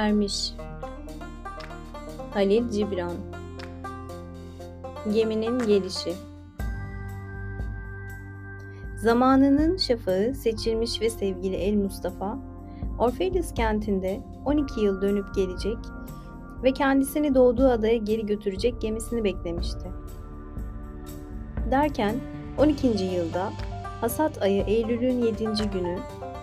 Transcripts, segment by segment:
Ermiş Halil Cibran Geminin gelişi Zamanının şafağı seçilmiş ve sevgili El Mustafa, Orpheus kentinde 12 yıl dönüp gelecek ve kendisini doğduğu adaya geri götürecek gemisini beklemişti. Derken 12. yılda Hasat ayı Eylül'ün 7. günü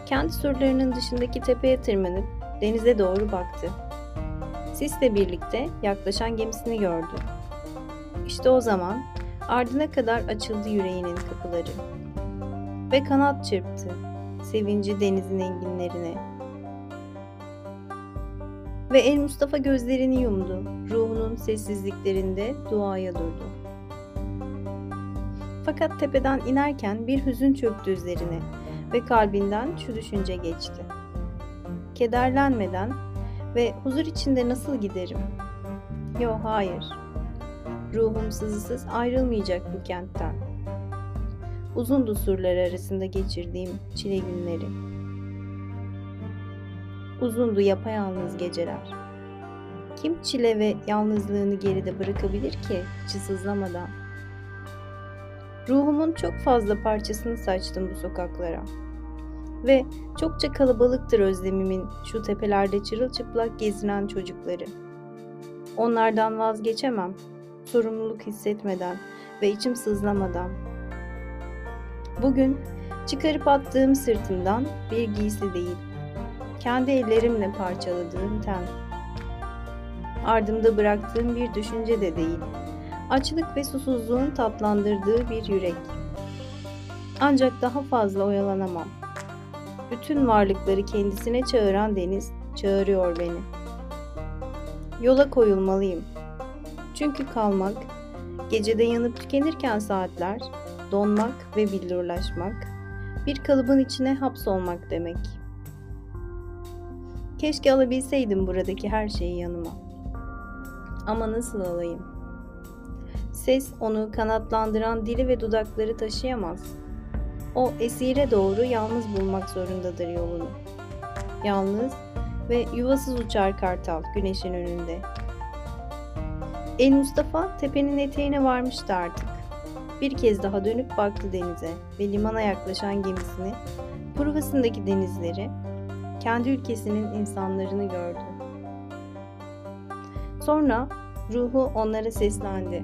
kent surlarının dışındaki tepeye tırmanıp denize doğru baktı. Sisle birlikte yaklaşan gemisini gördü. İşte o zaman ardına kadar açıldı yüreğinin kapıları. Ve kanat çırptı, sevinci denizin enginlerine. Ve El Mustafa gözlerini yumdu, ruhunun sessizliklerinde duaya durdu. Fakat tepeden inerken bir hüzün çöktü üzerine ve kalbinden şu düşünce geçti. Kederlenmeden ve huzur içinde nasıl giderim? Yo hayır. Ruhum sızısız ayrılmayacak bu kentten. Uzundu surlar arasında geçirdiğim çile günleri. Uzundu yapayalnız geceler. Kim çile ve yalnızlığını geride bırakabilir ki içi sızlamadan? Ruhumun çok fazla parçasını saçtım bu sokaklara. Ve çokça kalabalıktır özlemimin şu tepelerde çırılçıplak gezinen çocukları. Onlardan vazgeçemem, sorumluluk hissetmeden ve içim sızlamadan. Bugün çıkarıp attığım sırtımdan bir giysi değil, kendi ellerimle parçaladığım ten. Ardımda bıraktığım bir düşünce de değil, açlık ve susuzluğun tatlandırdığı bir yürek. Ancak daha fazla oyalanamam. Bütün varlıkları kendisine çağıran deniz çağırıyor beni. Yola koyulmalıyım. Çünkü kalmak, gecede yanıp tükenirken saatler, donmak ve billurlaşmak, bir kalıbın içine hapsolmak demek. Keşke alabilseydim buradaki her şeyi yanıma. Ama nasıl alayım? Ses onu kanatlandıran dili ve dudakları taşıyamaz. O esire doğru yalnız bulmak zorundadır yolunu. Yalnız ve yuvasız uçar kartal güneşin önünde. El Mustafa tepenin eteğine varmıştı artık. Bir kez daha dönüp baktı denize ve limana yaklaşan gemisini, provasındaki denizleri, kendi ülkesinin insanlarını gördü. Sonra ruhu onlara seslendi.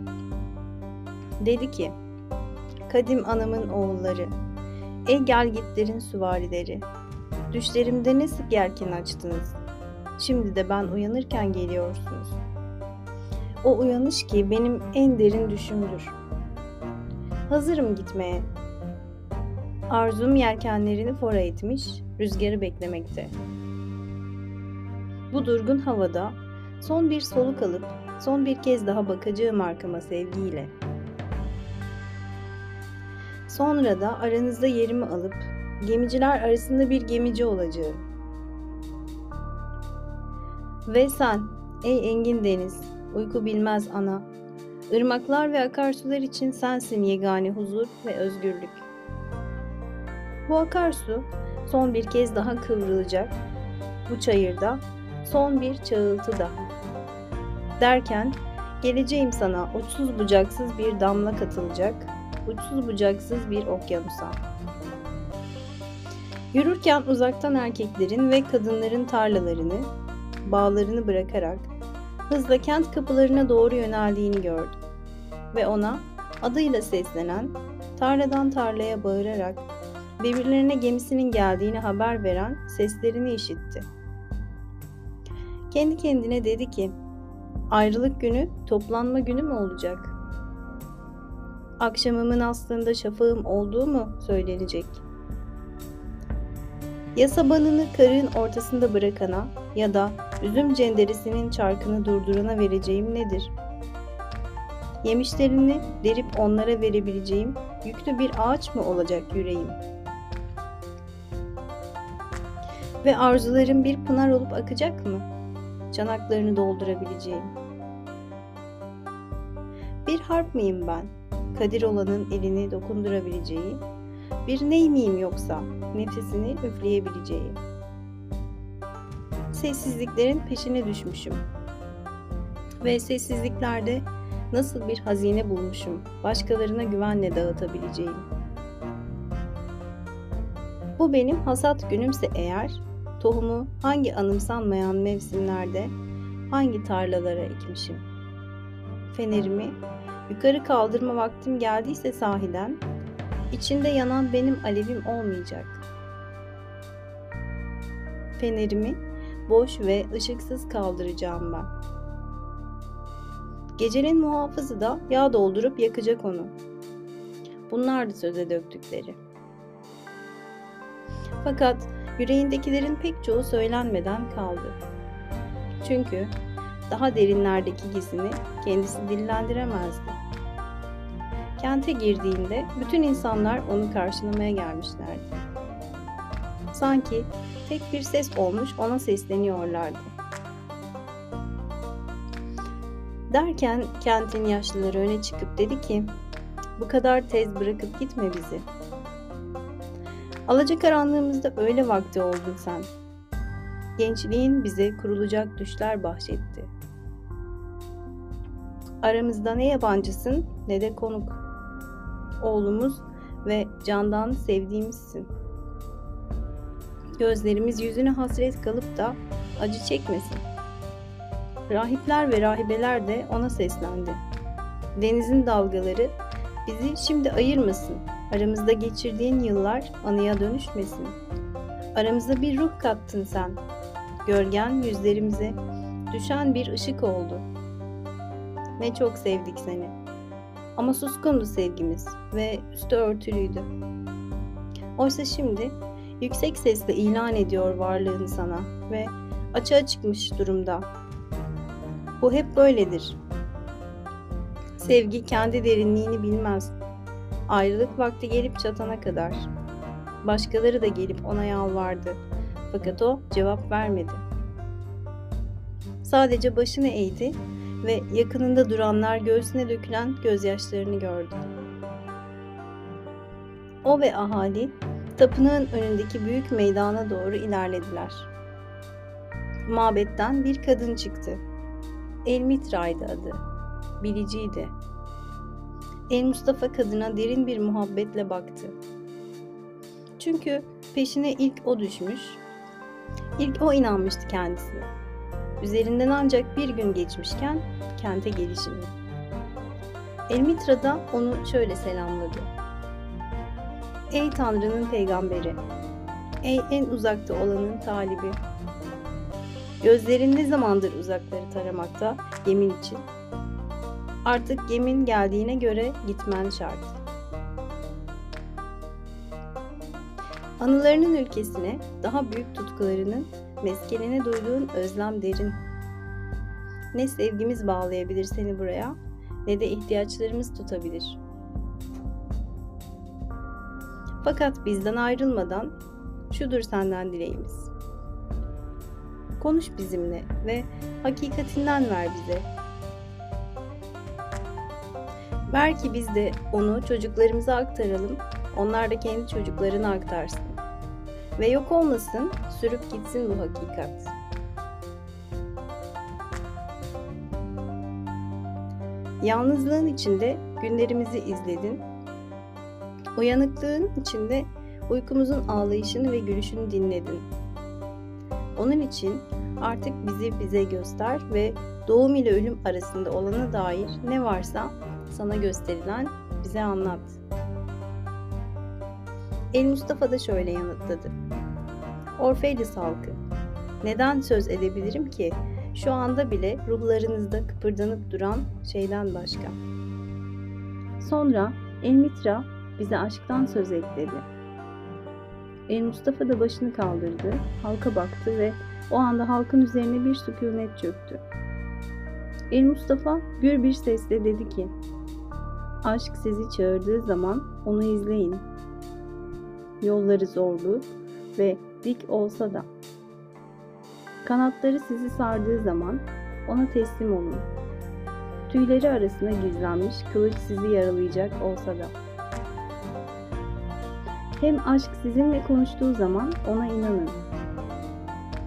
Dedi ki, Kadim anamın oğulları, ey gelgitlerin süvarileri, düşlerimde ne sık yelken açtınız. Şimdi de ben uyanırken geliyorsunuz. O uyanış ki benim en derin düşümdür. Hazırım gitmeye. Arzum yelkenlerini fora etmiş, rüzgarı beklemekte. Bu durgun havada son bir soluk alıp son bir kez daha bakacağım arkama sevgiyle. Sonra da aranızda yerimi alıp gemiciler arasında bir gemici olacağım. Ve sen, ey engin deniz, uyku bilmez ana, ırmaklar ve akarsular için sensin yegane huzur ve özgürlük. Bu akarsu son bir kez daha kıvrılacak, bu çayırda son bir çağıltı daha. Derken geleceğim sana uçsuz bucaksız bir damla katılacak, uçsuz bucaksız bir okyanusa. Yürürken uzaktan erkeklerin ve kadınların tarlalarını, bağlarını bırakarak hızla kent kapılarına doğru yöneldiğini gördü. Ve ona adıyla seslenen, tarladan tarlaya bağırarak birbirlerine gemisinin geldiğini haber veren seslerini işitti. Kendi kendine dedi ki, ayrılık günü toplanma günü mü olacak? Akşamımın aslında şafağım olduğu mu söylenecek? Ya sabanını karığın ortasında bırakana ya da üzüm cenderesinin çarkını durdurana vereceğim nedir? Yemişlerini derip onlara verebileceğim yüklü bir ağaç mı olacak yüreğim? Ve arzularım bir pınar olup akacak mı? Çanaklarını doldurabileceğim. Bir harp mıyım ben? Kadir olanın elini dokundurabileceği, bir ney miyim yoksa nefesini üfleyebileceği. sessizliklerin peşine düşmüşüm. Ve sessizliklerde nasıl bir hazine bulmuşum, başkalarına güvenle dağıtabileceğim. Bu benim hasat günümse eğer, tohumu hangi anımsanmayan mevsimlerde, hangi tarlalara ekmişim. Fenerimi yukarı kaldırma vaktim geldiyse sahiden, içinde yanan benim alevim olmayacak. Fenerimi boş ve ışıksız kaldıracağım ben. Gecenin muhafızı da yağ doldurup yakacak onu. Bunlardı söze döktükleri. Fakat yüreğindekilerin pek çoğu söylenmeden kaldı. Çünkü daha derinlerdeki gizini kendisi dillendiremezdi. Kente girdiğinde bütün insanlar onu karşılamaya gelmişlerdi. Sanki tek bir ses olmuş ona sesleniyorlardı. Derken kentin yaşlıları öne çıkıp dedi ki, bu kadar tez bırakıp gitme bizi. Alacakaranlığımızda öyle vakti oldun sen. Gençliğin bize kurulacak düşler bahşetti. Aramızda ne yabancısın ne de konuk. Oğlumuz ve candan sevdiğimizsin. Gözlerimiz yüzüne hasret kalıp da acı çekmesin. Rahipler ve rahibeler de ona seslendi. Denizin dalgaları bizi şimdi ayırmasın. Aramızda geçirdiğin yıllar anıya dönüşmesin. Aramıza bir ruh kattın sen. Gölgen yüzlerimize düşen bir ışık oldu. Ne çok sevdik seni. Ama suskundu sevgimiz ve üstü örtülüydü. Oysa şimdi yüksek sesle ilan ediyor varlığını sana ve açığa çıkmış durumda. Bu hep böyledir. Sevgi kendi derinliğini bilmez. Ayrılık vakti gelip çatana kadar. Başkaları da gelip ona yalvardı. Fakat o cevap vermedi. Sadece başını eğdi ve yakınında duranlar göğsüne dökülen gözyaşlarını gördü. O ve ahali tapınağın önündeki büyük meydana doğru ilerlediler. Mabetten bir kadın çıktı. Elmitra'ydı adı. Biliciydi. El Mustafa kadına derin bir muhabbetle baktı. Çünkü peşine ilk o düşmüş, ilk o inanmıştı kendisine. Üzerinden ancak bir gün geçmişken kente gelişini. Elmitra da onu şöyle selamladı. Ey Tanrı'nın peygamberi, ey en uzakta olanın talibi. Gözlerin ne zamandır uzakları taramakta yemin için. Artık yemin geldiğine göre gitmen şart. Anılarının ülkesine, daha büyük tutkularının meskenine duyduğun özlem derin. Ne sevgimiz bağlayabilir seni buraya, ne de ihtiyaçlarımız tutabilir. Fakat bizden ayrılmadan şudur senden dileğimiz. Konuş bizimle ve hakikatinden ver bize. Ver ki biz de onu çocuklarımıza aktaralım, onlar da kendi çocuklarına aktarsın. Ve yok olmasın, sürüp gitsin bu hakikat. Yalnızlığın içinde günlerimizi izledin. Uyanıklığın içinde uykumuzun ağlayışını ve gülüşünü dinledin. Onun için artık bizi bize göster ve doğum ile ölüm arasında olana dair ne varsa sana gösterilen bize anlat. El Mustafa da şöyle yanıtladı. Orfeydis halkı, neden söz edebilirim ki şu anda bile ruhlarınızda kıpırdanıp duran şeyden başka. Sonra Elmitra bize aşktan söz et dedi. El Mustafa da başını kaldırdı, halka baktı ve o anda halkın üzerine bir sükunet çöktü. El Mustafa gür bir sesle dedi ki, Aşk sizi çağırdığı zaman onu izleyin. Yolları zorlu ve dik olsa da. Kanatları sizi sardığı zaman ona teslim olun. Tüyleri arasına gizlenmiş kılıç sizi yaralayacak olsa da. Hem aşk sizinle konuştuğu zaman ona inanın.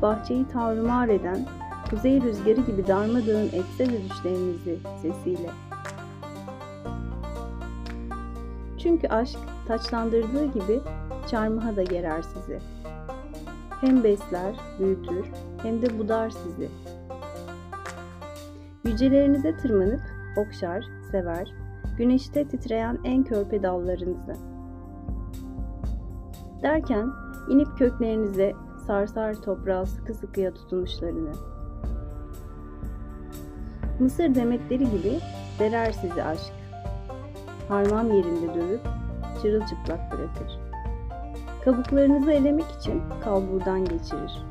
bahçeyi tavrımar eden, kuzey rüzgarı gibi darmadağın etse de düşlerinizi sesiyle. Çünkü aşk taçlandırdığı gibi çarmıha da gerer sizi. Hem besler, büyütür hem de budar sizi. Yücelerinize tırmanıp okşar, sever, güneşte titreyen en körpe dallarınızı. Derken inip köklerinize sarsar toprağa sıkı sıkıya tutunuşlarını. Mısır demetleri gibi derer sizi aşk. Harman yerinde dövüp çırılçıplak bırakır. Kabuklarınızı elemek için kalburdan geçirir.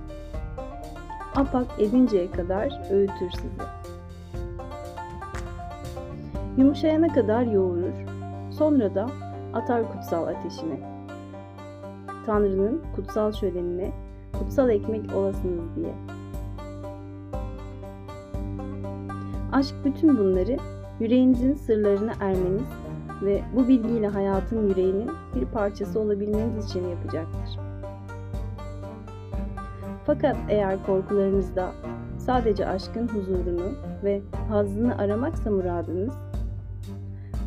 Apak edinceye kadar öğütür sizi. Yumuşayana kadar yoğurur, sonra da atar kutsal ateşine. Tanrı'nın kutsal şölenine kutsal ekmek olasınız diye. Aşk bütün bunları yüreğinizin sırlarına ermeniz ve bu bilgiyle hayatın yüreğinin bir parçası olabilmeniz için yapacaktır. Fakat eğer korkularınızda sadece aşkın huzurunu ve hazzını aramaksa muradınız,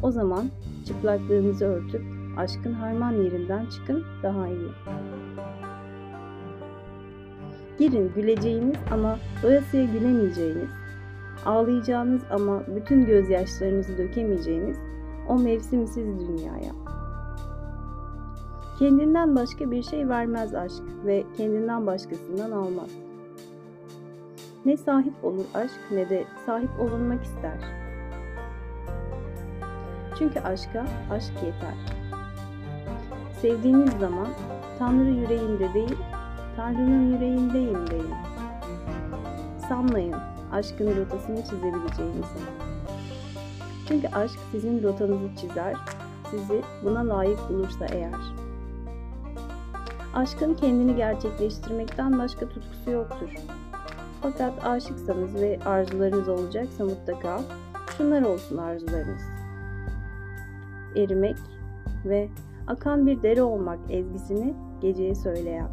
o zaman çıplaklığınızı örtüp aşkın harman yerinden çıkın daha iyi. Girin güleceğiniz ama doyasıya gülemeyeceğiniz, ağlayacağınız ama bütün gözyaşlarınızı dökemeyeceğiniz o mevsimsiz dünyaya. Kendinden başka bir şey vermez aşk ve kendinden başkasından almaz. Ne sahip olur aşk ne de sahip olunmak ister. Çünkü aşka aşk yeter. Sevdiğiniz zaman Tanrı yüreğinde değil, Tanrı'nın yüreğindeyim deyin. Sanmayın aşkın rotasını çizebileceğinizi. Çünkü aşk sizin rotanızı çizer, sizi buna layık bulursa eğer. Aşkın kendini gerçekleştirmekten başka tutkusu yoktur. Fakat aşıksanız ve arzularınız olacaksa mutlaka şunlar olsun arzularınız. Erimek ve akan bir dere olmak ezgisini geceye söyleyen.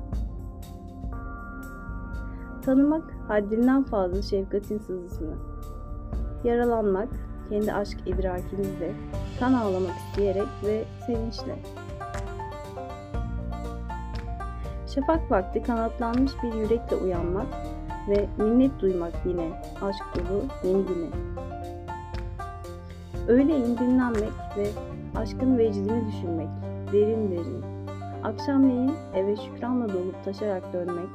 Tanımak haddinden fazla şefkatin sızısını. Yaralanmak kendi aşk idrakinizle, kan ağlamak isteyerek ve sevinçle. Şafak vakti kanatlanmış bir yürekle uyanmak ve minnet duymak yine aşk dolu yeni güne. Öğleyin dinlenmek ve aşkın vecdini düşünmek, derin derin. Akşamleyin eve şükranla dolup taşarak dönmek.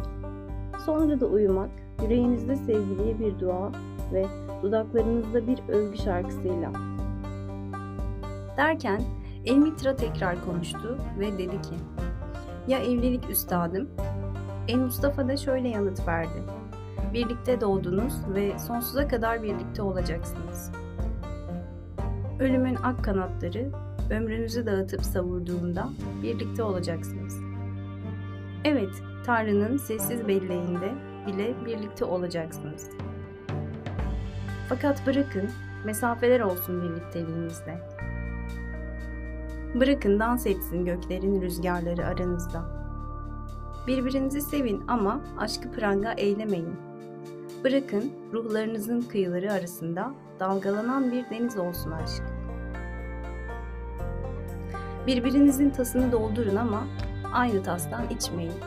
Sonra da uyumak, yüreğinizde sevgiliye bir dua ve dudaklarınızda bir övgü şarkısıyla. Derken Elmitra tekrar konuştu ve dedi ki, Ya evlilik üstadım? El Mustafa da şöyle yanıt verdi. Birlikte doğdunuz ve sonsuza kadar birlikte olacaksınız. Ölümün ak kanatları ömrünüzü dağıtıp savurduğunda birlikte olacaksınız. Evet, Tanrı'nın sessiz belleğinde bile birlikte olacaksınız. Fakat bırakın mesafeler olsun birlikteliğinizde. Bırakın dans etsin göklerin rüzgarları aranızda. Birbirinizi sevin ama aşkı pranga eylemeyin. Bırakın ruhlarınızın kıyıları arasında dalgalanan bir deniz olsun aşk. Birbirinizin tasını doldurun ama aynı tastan içmeyin.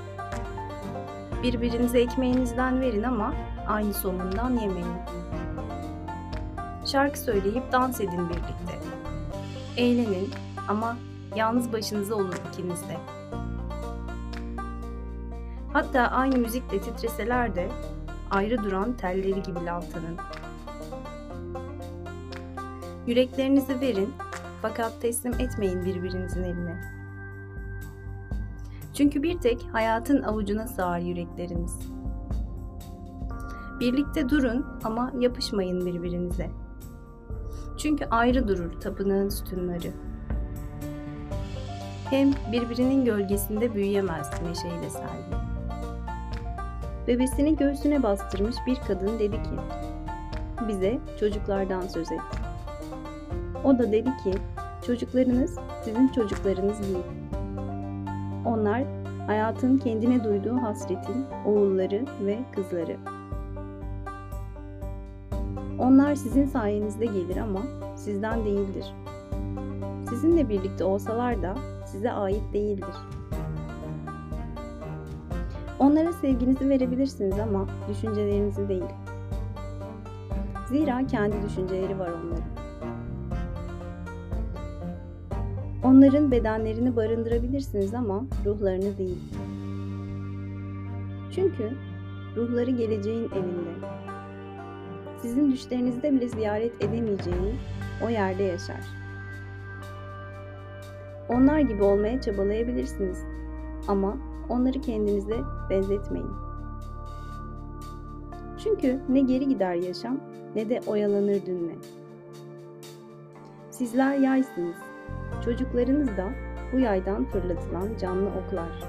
Birbirinize ekmeğinizden verin ama aynı somundan yemeyin. Şarkı söyleyip dans edin birlikte. Eğlenin ama yalnız başınıza olun ikiniz de. Hatta aynı müzikle titreseler de ayrı duran telleri gibi lavtanın. Yüreklerinizi verin fakat teslim etmeyin birbirinizin eline. Çünkü bir tek hayatın avucuna sığar yürekleriniz. Birlikte durun ama yapışmayın birbirinize. Çünkü ayrı durur tapınağın sütunları. Hem birbirinin gölgesinde büyüyemez neşeyle selvi. Bebesini göğsüne bastırmış bir kadın dedi ki, bize çocuklardan söz et. O da dedi ki, çocuklarınız sizin çocuklarınız değil. Onlar hayatın kendine duyduğu hasretin oğulları ve kızları. Onlar sizin sayenizde gelir ama sizden değildir. Sizinle birlikte olsalar da size ait değildir. Onlara sevginizi verebilirsiniz ama düşüncelerinizi değil. Zira kendi düşünceleri var onların. Onların bedenlerini barındırabilirsiniz ama ruhlarını değil. Çünkü ruhları geleceğin evinde. Sizin düşlerinizde bile ziyaret edemeyeceğiniz o yerde yaşar. Onlar gibi olmaya çabalayabilirsiniz ama onları kendinize benzetmeyin. Çünkü ne geri gider yaşam ne de oyalanır dünle. Sizler yaysınız. Çocuklarınız da bu yaydan fırlatılan canlı oklar.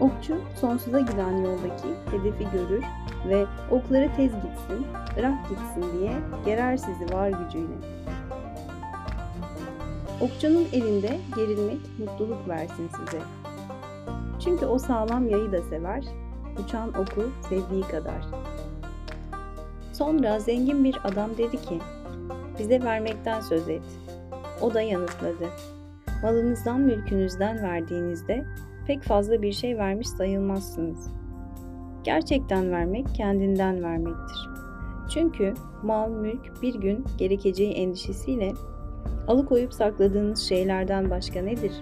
Okçu sonsuza giden yoldaki hedefi görür ve okları tez gitsin, bırak gitsin diye gerer sizi var gücüyle. Okçunun elinde gerilmek mutluluk versin size. Çünkü o sağlam yayı da sever, uçan oku sevdiği kadar. Sonra zengin bir adam dedi ki, bize vermekten söz et. O da yanıtladı. Malınızdan mülkünüzden verdiğinizde pek fazla bir şey vermiş sayılmazsınız. Gerçekten vermek kendinden vermektir. Çünkü mal, mülk bir gün gerekeceği endişesiyle alıkoyup sakladığınız şeylerden başka nedir?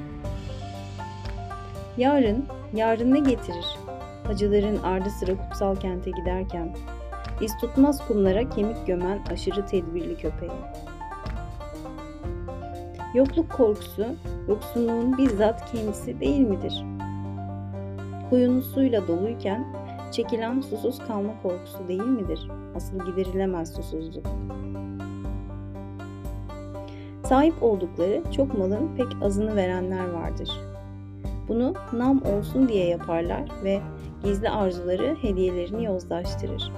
Yarın, yarın ne getirir? Hacıların ardı sıra kutsal kente giderken, iz tutmaz kumlara kemik gömen aşırı tedbirli köpeğe. Yokluk korkusu, yoksunluğun bizzat kendisi değil midir? Kuyunuz suyla doluyken çekilen susuz kalma korkusu değil midir? Asıl giderilemez susuzluk. Sahip oldukları çok malın pek azını verenler vardır. Bunu nam olsun diye yaparlar ve gizli arzuları hediyelerini yozlaştırır.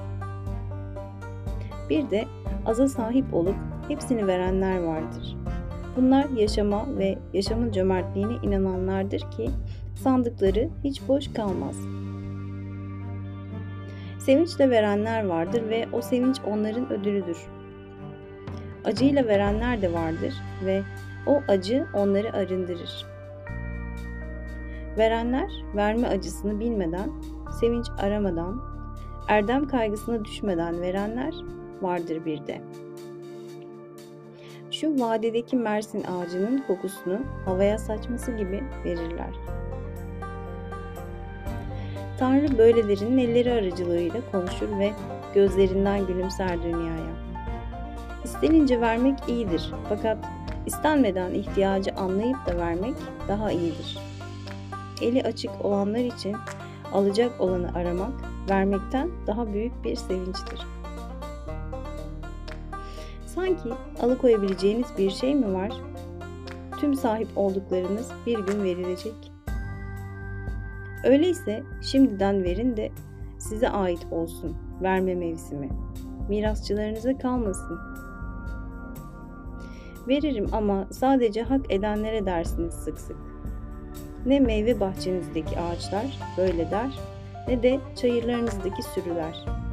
Bir de aza sahip olup hepsini verenler vardır. Bunlar yaşama ve yaşamın cömertliğine inananlardır ki sandıkları hiç boş kalmaz. Sevinçle verenler vardır ve o sevinç onların ödülüdür. Acıyla verenler de vardır ve o acı onları arındırır. Verenler verme acısını bilmeden, sevinç aramadan, erdem kaygısına düşmeden verenler vardır bir de. Şu vadedeki Mersin ağacının kokusunu havaya saçması gibi verirler. Tanrı böylelerinin elleri aracılığıyla konuşur ve gözlerinden gülümser dünyaya. İstenince vermek iyidir fakat istenmeden ihtiyacı anlayıp da vermek daha iyidir. Eli açık olanlar için alacak olanı aramak vermekten daha büyük bir sevinçtir. Sanki alıkoyabileceğiniz bir şey mi var? Tüm sahip olduklarınız bir gün verilecek. Öyleyse şimdiden verin de size ait olsun verme mevsimi. Mirasçılarınıza kalmasın. Veririm ama sadece hak edenlere dersiniz sık sık. Ne meyve bahçenizdeki ağaçlar böyle der ne de çayırlarınızdaki sürüler.''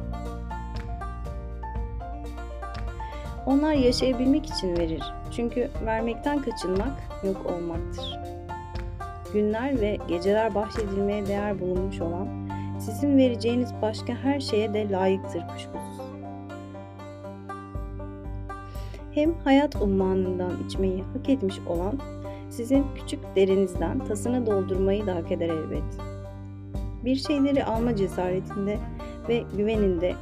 Onlar yaşayabilmek için verir. Çünkü vermekten kaçınmak yok olmaktır. Günler ve geceler bahşedilmeye değer bulunmuş olan sizin vereceğiniz başka her şeye de layıktır kuşkusuz. Hem hayat ummanından içmeyi hak etmiş olan sizin küçük derinizden tasını doldurmayı da hak eder elbet. Bir şeyleri alma cesaretinde ve güveninde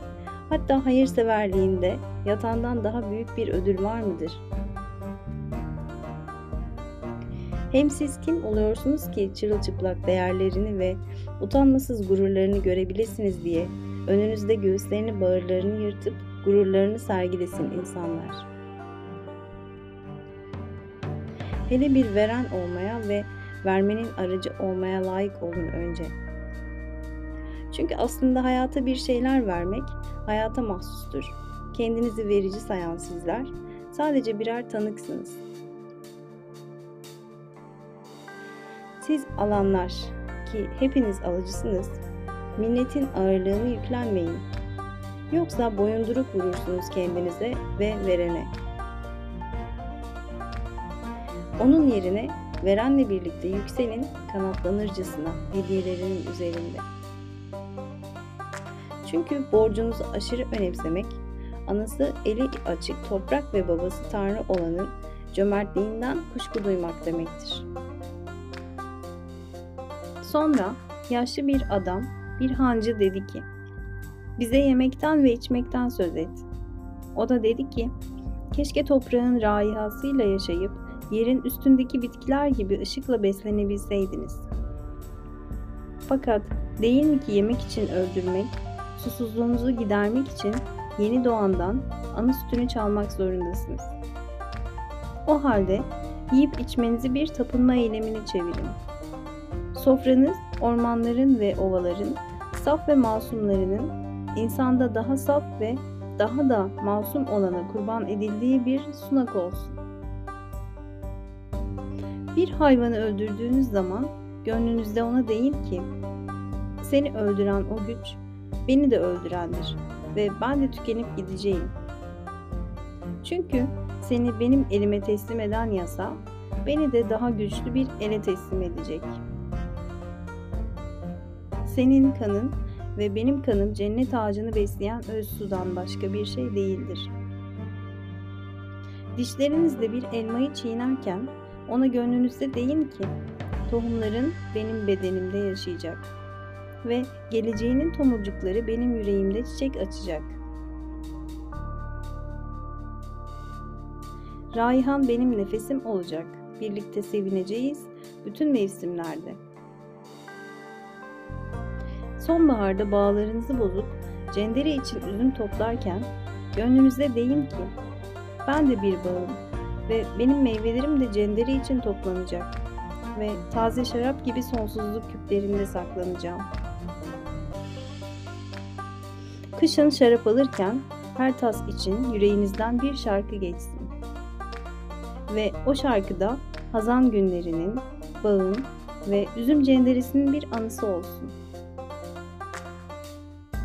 Hatta hayırseverliğinde yatandan daha büyük bir ödül var mıdır? Hem siz kim oluyorsunuz ki çırılçıplak değerlerini ve utanmasız gururlarını görebilirsiniz diye önünüzde göğüslerini bağırlarını yırtıp gururlarını sergilesin insanlar. Hele bir veren olmaya ve vermenin aracı olmaya layık olun önce.'' Çünkü aslında hayata bir şeyler vermek hayata mahsustur. Kendinizi verici sayan sizler sadece birer tanıksınız. Siz alanlar ki hepiniz alıcısınız. Minnetin ağırlığını yüklenmeyin. Yoksa boyunduruk vurursunuz kendinize ve verene. Onun yerine verenle birlikte yükselin kanatlanırcasına hediyelerinin üzerinde. Çünkü borcunuzu aşırı önemsemek, anası eli açık toprak ve babası Tanrı olanın cömertliğinden kuşku duymak demektir. Sonra yaşlı bir adam, bir hancı dedi ki, bize yemekten ve içmekten söz et. O da dedi ki, keşke toprağın raihasıyla yaşayıp yerin üstündeki bitkiler gibi ışıkla beslenebilseydiniz. Fakat değil mi ki yemek için öldürmek, susuzluğunuzu gidermek için yeni doğandan ana sütünü çalmak zorundasınız. O halde yiyip içmenizi bir tapınma eylemine çevirin. Sofranız ormanların ve ovaların, saf ve masumlarının insanda daha saf ve daha da masum olana kurban edildiği bir sunak olsun. Bir hayvanı öldürdüğünüz zaman gönlünüzde ona deyin ki, seni öldüren o güç beni de öldürendir ve ben de tükenip gideceğim. Çünkü seni benim elime teslim eden yasa, beni de daha güçlü bir ele teslim edecek. Senin kanın ve benim kanım cennet ağacını besleyen öz sudan başka bir şey değildir. Dişlerinizle bir elmayı çiğnerken ona gönlünüzde deyin ki, tohumların benim bedenimde yaşayacak ve geleceğinin tomurcukları benim yüreğimde çiçek açacak. Raihan benim nefesim olacak. Birlikte sevineceğiz bütün mevsimlerde. Sonbaharda bağlarınızı bozup cendere için üzüm toplarken gönlünüzde deyin ki ben de bir bağım ve benim meyvelerim de cendere için toplanacak ve taze şarap gibi sonsuzluk küplerinde saklanacağım. Kışın şarap alırken her tas için yüreğinizden bir şarkı geçsin. Ve o şarkıda hazan günlerinin, bağın ve üzüm cenderesinin bir anısı olsun.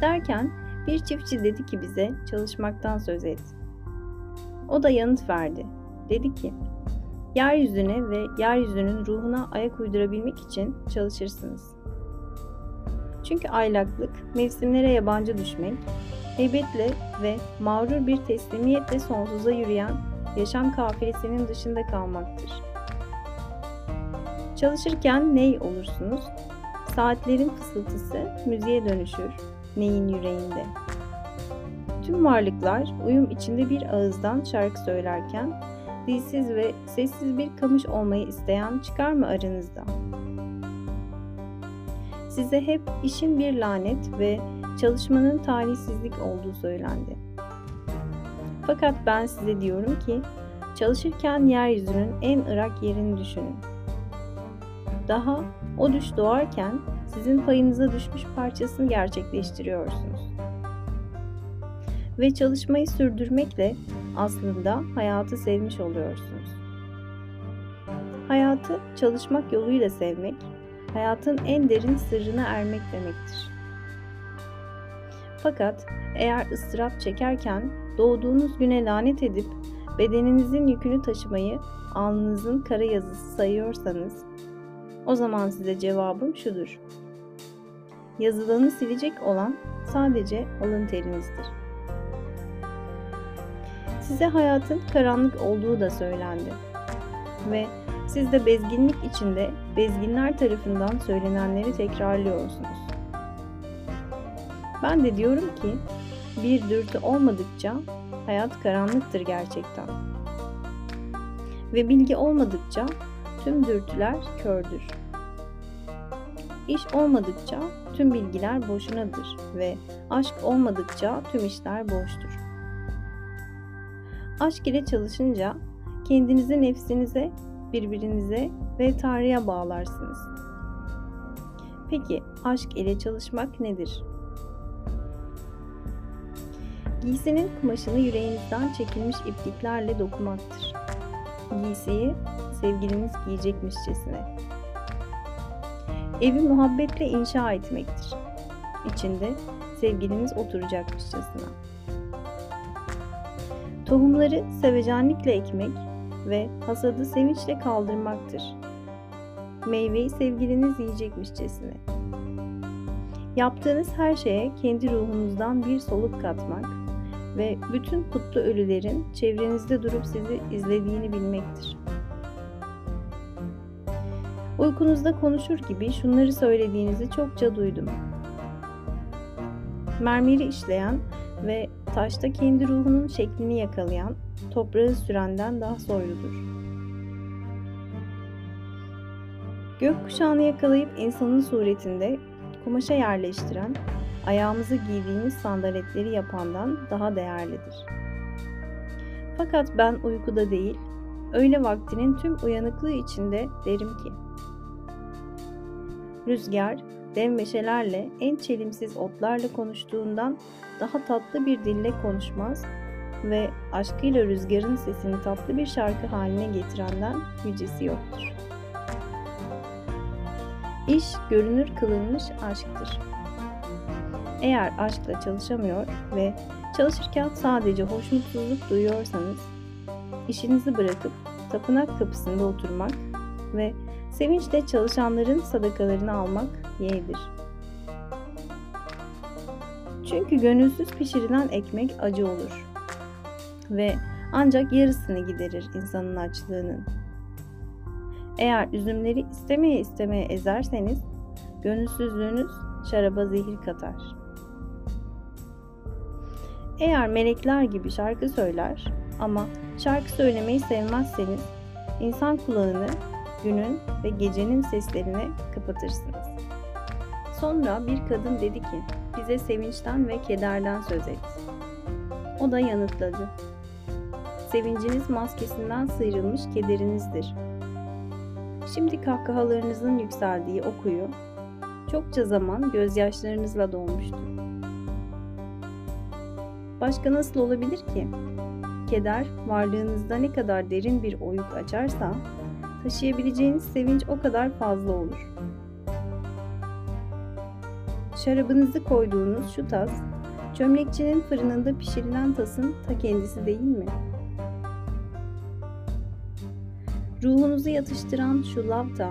Derken bir çiftçi dedi ki bize çalışmaktan söz et. O da yanıt verdi. Dedi ki, yeryüzüne ve yeryüzünün ruhuna ayak uydurabilmek için çalışırsınız. Çünkü aylaklık, mevsimlere yabancı düşmek, heybetle ve mağrur bir teslimiyetle sonsuza yürüyen yaşam kafilesinin dışında kalmaktır. Çalışırken ney olursunuz? Saatlerin fısıltısı müziğe dönüşür, neyin yüreğinde. Tüm varlıklar uyum içinde bir ağızdan şarkı söylerken, dilsiz ve sessiz bir kamış olmayı isteyen çıkar mı aranızda? Size hep işin bir lanet ve çalışmanın talihsizlik olduğu söylendi. Fakat ben size diyorum ki, çalışırken yeryüzünün en ırak yerini düşünün. Daha o düş doğarken sizin payınıza düşmüş parçasını gerçekleştiriyorsunuz. Ve çalışmayı sürdürmekle aslında hayatı sevmiş oluyorsunuz. Hayatı çalışmak yoluyla sevmek, hayatın en derin sırrına ermek demektir. Fakat eğer ıstırap çekerken doğduğunuz güne lanet edip bedeninizin yükünü taşımayı alnınızın kara yazısı sayıyorsanız o zaman size cevabım şudur. Yazılanı silecek olan sadece alın terinizdir. Size hayatın karanlık olduğu da söylendi. Ve siz de bezginlik içinde bezginler tarafından söylenenleri tekrarlıyorsunuz. Ben de diyorum ki bir dürtü olmadıkça hayat karanlıktır gerçekten. Ve bilgi olmadıkça tüm dürtüler kördür. İş olmadıkça tüm bilgiler boşunadır ve aşk olmadıkça tüm işler boştur. Aşk ile çalışınca kendinizi nefsinize, birbirinize ve Tanrı'ya bağlarsınız. Peki aşk ile çalışmak nedir? Giysinin kumaşını yüreğinizden çekilmiş ipliklerle dokumaktır. Giysiyi sevgiliniz giyecekmişçesine. Evi muhabbetle inşa etmektir. İçinde sevgiliniz oturacakmışçasına. Tohumları sevecenlikle ekmek ve hasadı sevinçle kaldırmaktır. Meyveyi sevgiliniz yiyecekmişçesine. Yaptığınız her şeye kendi ruhunuzdan bir soluk katmak ve bütün kutlu ölülerin çevrenizde durup sizi izlediğini bilmektir. Uykunuzda konuşur gibi şunları söylediğinizi çokça duydum. Mermeri işleyen ve taşta kendi ruhunun şeklini yakalayan, toprağı sürenden daha soyludur. Gökkuşağını yakalayıp insanın suretinde kumaşa yerleştiren, ayağımızı giydiğimiz sandaletleri yapandan daha değerlidir. Fakat ben uykuda değil, öğle vaktinin tüm uyanıklığı içinde derim ki, Rüzgar, dev meşelerle, en çelimsiz otlarla konuştuğundan daha tatlı bir dille konuşmaz ve aşkıyla rüzgarın sesini tatlı bir şarkı haline getirenden yücesi yoktur. İş görünür kılınmış aşktır. Eğer aşkla çalışamıyor ve çalışırken sadece hoşnutsuzluk duyuyorsanız, işinizi bırakıp tapınak kapısında oturmak ve sevinçle çalışanların sadakalarını almak yeğdir. Çünkü gönülsüz pişirilen ekmek acı olur ve ancak yarısını giderir insanın açlığının. Eğer üzümleri istemeye istemeye ezerseniz, gönülsüzlüğünüz şaraba zehir katar. Eğer melekler gibi şarkı söyler ama şarkı söylemeyi sevmezseniz, insan kulağını günün ve gecenin seslerine kapatırsınız. Sonra bir kadın dedi ki, bize sevinçten ve kederden söz et. O da yanıtladı. Sevinciniz maskesinden sıyrılmış kederinizdir. Şimdi kahkahalarınızın yükseldiği o kuyu, çokça zaman gözyaşlarınızla dolmuştu. Başka nasıl olabilir ki? Keder varlığınızda ne kadar derin bir oyuk açarsa, taşıyabileceğiniz sevinç o kadar fazla olur. Şarabınızı koyduğunuz şu tas, çömlekçinin fırınında pişirilen tasın ta kendisi değil mi? Ruhunuzu yatıştıran şu lavta,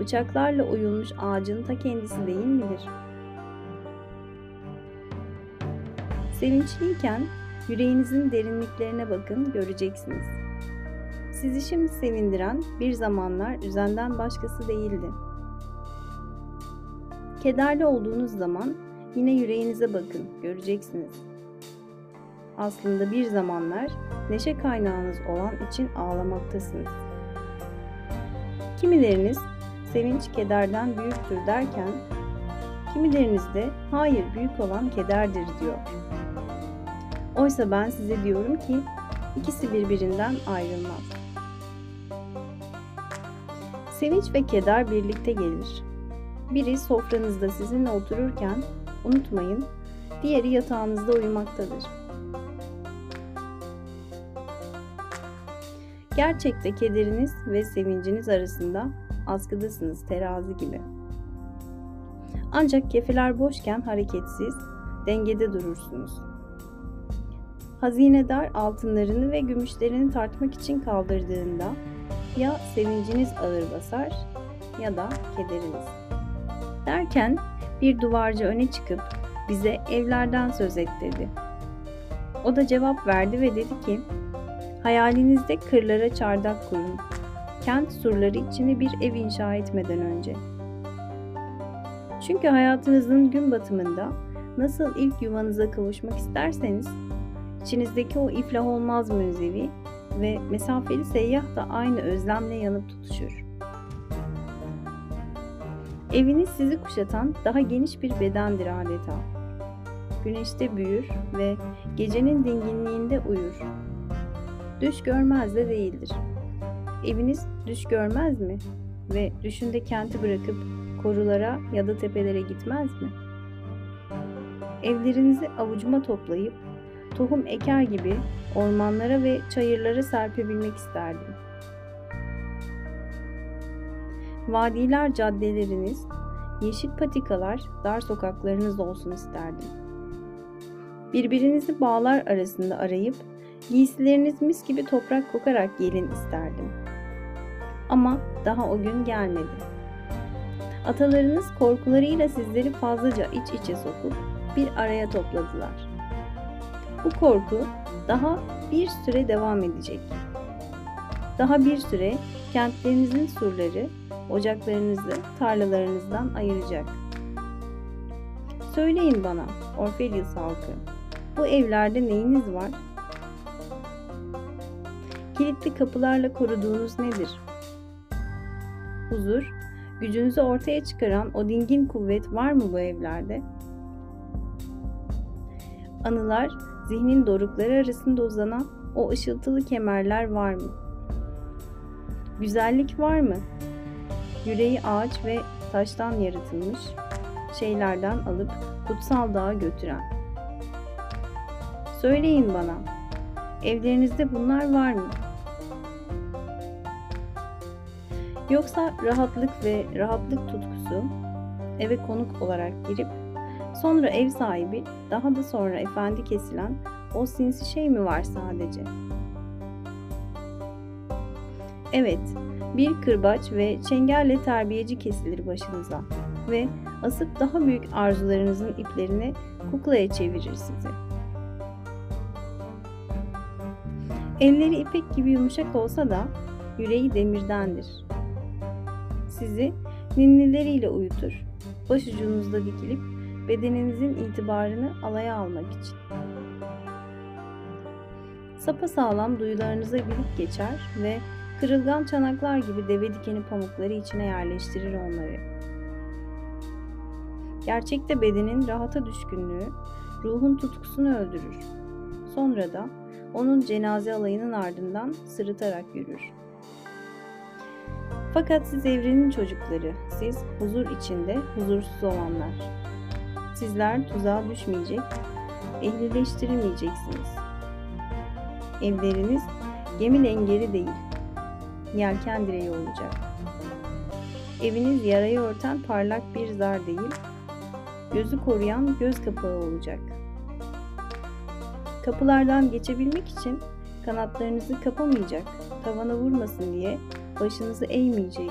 bıçaklarla oyulmuş ağacın ta kendisi değil midir? Sevinçliyken yüreğinizin derinliklerine bakın göreceksiniz. Sizi şimdi sevindiren bir zamanlar üzenden başkası değildi. Kederli olduğunuz zaman yine yüreğinize bakın göreceksiniz. Aslında bir zamanlar neşe kaynağınız olan için ağlamaktasınız. Kimileriniz sevinç kederden büyüktür derken, kimileriniz de hayır büyük olan kederdir diyor. Oysa ben size diyorum ki ikisi birbirinden ayrılmaz. Sevinç ve keder birlikte gelir. Biri sofranızda sizinle otururken unutmayın, diğeri yatağınızda uyumaktadır. Gerçekte kederiniz ve sevinciniz arasında askıdasınız terazi gibi. Ancak kefeler boşken hareketsiz, dengede durursunuz. Hazinedar altınlarını ve gümüşlerini tartmak için kaldırdığında ya sevinciniz ağır basar ya da kederiniz. Derken bir duvarcı öne çıkıp bize evlerden söz et dedi. O da cevap verdi ve dedi ki, hayalinizde kırlara çardak kurun. Kent surları içine bir ev inşa etmeden önce. Çünkü hayatınızın gün batımında nasıl ilk yuvanıza kavuşmak isterseniz, içinizdeki o iflah olmaz münzevi ve mesafeli seyyah da aynı özlemle yanıp tutuşur. Eviniz sizi kuşatan daha geniş bir bedendir adeta. Güneşte büyür ve gecenin dinginliğinde uyur. Düş görmez de değildir. Eviniz düş görmez mi? Ve düşünde kenti bırakıp korulara ya da tepelere gitmez mi? Evlerinizi avucuma toplayıp tohum eker gibi ormanlara ve çayırlara serpebilmek isterdim. Vadiler caddeleriniz, yeşil patikalar, dar sokaklarınız olsun isterdim. Birbirinizi bağlar arasında arayıp giysileriniz mis gibi toprak kokarak gelin isterdim. Ama daha o gün gelmedi. Atalarınız korkularıyla sizleri fazlaca iç içe sokup bir araya topladılar. Bu korku daha bir süre devam edecek. Daha bir süre kentlerinizin surları ocaklarınızı tarlalarınızdan ayıracak. Söyleyin bana, Orfelius halkı, bu evlerde neyiniz var? Kilitli kapılarla koruduğunuz nedir? Huzur, gücünüzü ortaya çıkaran o dingin kuvvet var mı bu evlerde? Anılar, zihnin dorukları arasında uzanan o ışıltılı kemerler var mı? Güzellik var mı? Yüreği ağaç ve taştan yaratılmış şeylerden alıp kutsal dağa götüren. Söyleyin bana, evlerinizde bunlar var mı? Yoksa rahatlık ve rahatlık tutkusu eve konuk olarak girip sonra ev sahibi daha da sonra efendi kesilen o sinsi şey mi var sadece? Evet, bir kırbaç ve çengerle terbiyeci kesilir başınıza ve asıp daha büyük arzularınızın iplerini kuklaya çevirir sizi. Elleri ipek gibi yumuşak olsa da yüreği demirdendir. Sizi ninnileriyle uyutur, başucunuzda dikilip bedeninizin itibarını alaya almak için. Sapa sağlam duyularınıza bilip geçer ve kırılgan çanaklar gibi deve dikeni pamukları içine yerleştirir onları. Gerçekte bedenin rahata düşkünlüğü, ruhun tutkusunu öldürür. Sonra da onun cenaze alayının ardından sırıtarak yürür. Fakat siz evrenin çocukları, siz huzur içinde huzursuz olanlar. Sizler tuzağa düşmeyecek, ehlileştirilmeyeceksiniz. Evleriniz gemi lengeri değil, yelken direği olacak. Eviniz yarayı örten parlak bir zar değil, gözü koruyan göz kapağı olacak. Kapılardan geçebilmek için kanatlarınızı kapamayacak, tavana vurmasın diye başınızı eğmeyecek.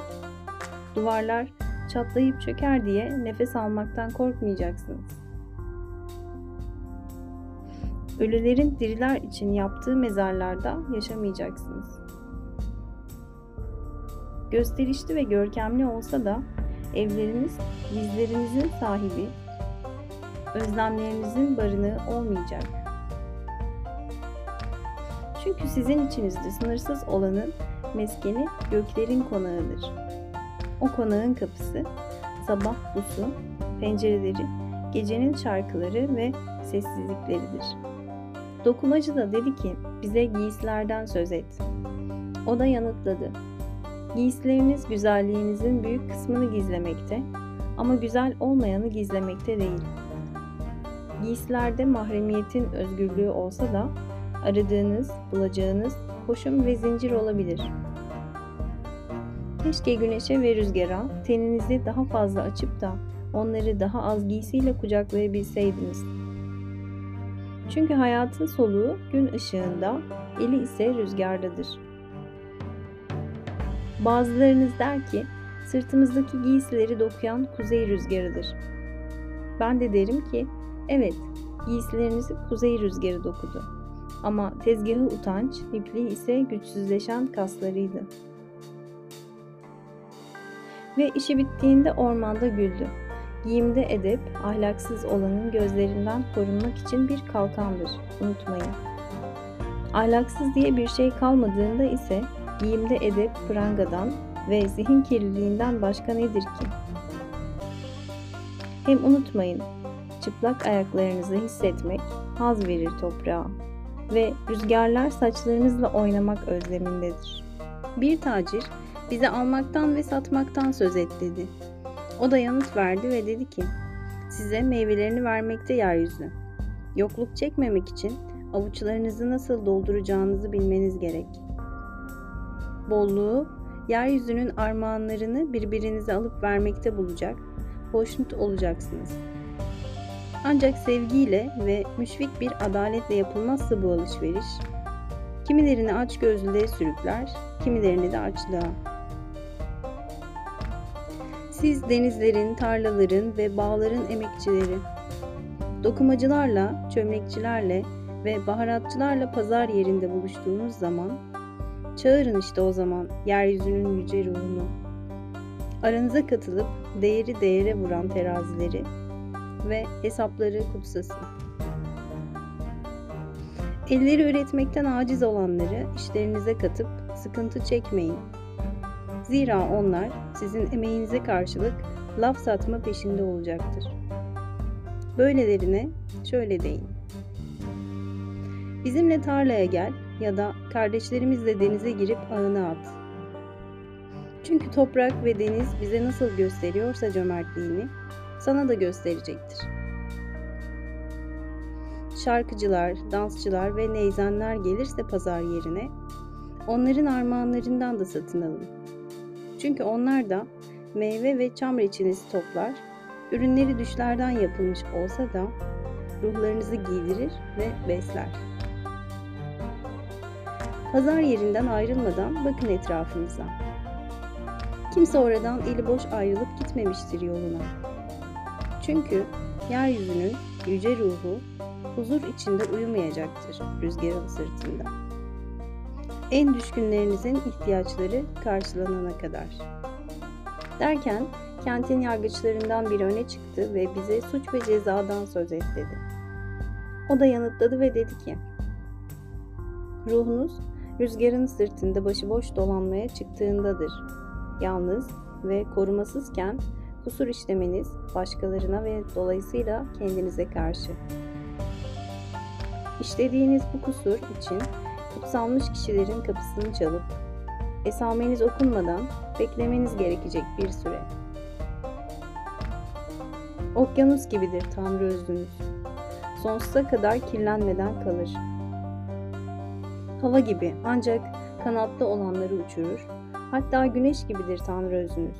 Duvarlar çatlayıp çöker diye nefes almaktan korkmayacaksınız. Ölülerin diriler için yaptığı mezarlarda yaşamayacaksınız. Gösterişli ve görkemli olsa da evleriniz gizlerinizin sahibi, özlemlerinizin barınağı olmayacak. Çünkü sizin içinizde sınırsız olanın meskeni göklerin konağıdır. O konağın kapısı sabah busu, pencereleri, gecenin şarkıları ve sessizlikleridir. Dokumacı da dedi ki bize giysilerden söz et. O da yanıtladı. Giysileriniz güzelliğinizin büyük kısmını gizlemekte ama güzel olmayanı gizlemekte değil. Giysilerde mahremiyetin özgürlüğü olsa da aradığınız, bulacağınız koşum ve zincir olabilir. Keşke güneşe ve rüzgara teninizi daha fazla açıp da onları daha az giysiyle kucaklayabilseydiniz. Çünkü hayatın soluğu gün ışığında, eli ise rüzgardadır. Bazılarınız der ki, sırtımızdaki giysileri dokuyan kuzey rüzgarıdır. Ben de derim ki, evet, giysilerinizi kuzey rüzgarı dokudu. Ama tezgahı utanç, ipliği ise güçsüzleşen kaslarıydı. Ve işi bittiğinde ormanda güldü. Giyimde edep, ahlaksız olanın gözlerinden korunmak için bir kalkandır. Unutmayın. Ahlaksız diye bir şey kalmadığında ise giyimde edep prangadan ve zihin kirliliğinden başka nedir ki? Hem unutmayın, çıplak ayaklarınızı hissetmek haz verir toprağa ve rüzgarlar saçlarınızla oynamak özlemindedir. Bir tacir bize almaktan ve satmaktan söz et dedi. O da yanıt verdi ve dedi ki, size meyvelerini vermekte yeryüzü. Yokluk çekmemek için avuçlarınızı nasıl dolduracağınızı bilmeniz gerek. Bolluğu, yeryüzünün armağanlarını birbirinize alıp vermekte bulacak, hoşnut olacaksınız. Ancak sevgiyle ve müşfik bir adaletle yapılmazsa bu alışveriş, kimilerini aç gözlülüğe sürükler, kimilerini de açlığa. Siz denizlerin, tarlaların ve bağların emekçileri, dokumacılarla, çömlekçilerle ve baharatçılarla pazar yerinde buluştuğunuz zaman, çağırın işte o zaman yeryüzünün yüce ruhunu. Aranıza katılıp değeri değere vuran terazileri ve hesapları kutsasın. Elleri üretmekten aciz olanları işlerinize katıp sıkıntı çekmeyin. Zira onlar sizin emeğinize karşılık laf satma peşinde olacaktır. Böylelerine şöyle deyin. Bizimle tarlaya gel ya da kardeşlerimizle denize girip ağını at. Çünkü toprak ve deniz bize nasıl gösteriyorsa cömertliğini, sana da gösterecektir. Şarkıcılar, dansçılar ve neyzenler gelirse pazar yerine, onların armağanlarından da satın alın. Çünkü onlar da meyve ve çam reçinesi toplar, ürünleri düşlerden yapılmış olsa da ruhlarınızı giydirir ve besler. Pazar yerinden ayrılmadan bakın etrafınıza. Kimse oradan eli boş ayrılıp gitmemiştir yoluna. Çünkü yeryüzünün yüce ruhu huzur içinde uyumayacaktır rüzgarın sırtında. En düşkünlerinizin ihtiyaçları karşılanana kadar. Derken kentin yargıçlarından biri öne çıktı ve bize suç ve cezadan söz et dedi. O da yanıtladı ve dedi ki, Ruhunuz rüzgarın sırtında başıboş dolanmaya çıktığındadır. Yalnız ve korumasızken kusur işlemeniz başkalarına ve dolayısıyla kendinize karşı. İşlediğiniz bu kusur için kutsanmış kişilerin kapısını çalıp esameniz okunmadan beklemeniz gerekecek bir süre. Okyanus gibidir Tanrı özünüz. Sonsuza kadar kirlenmeden kalır. Hava gibi ancak kanatlı olanları uçurur. Hatta güneş gibidir Tanrı özünüz.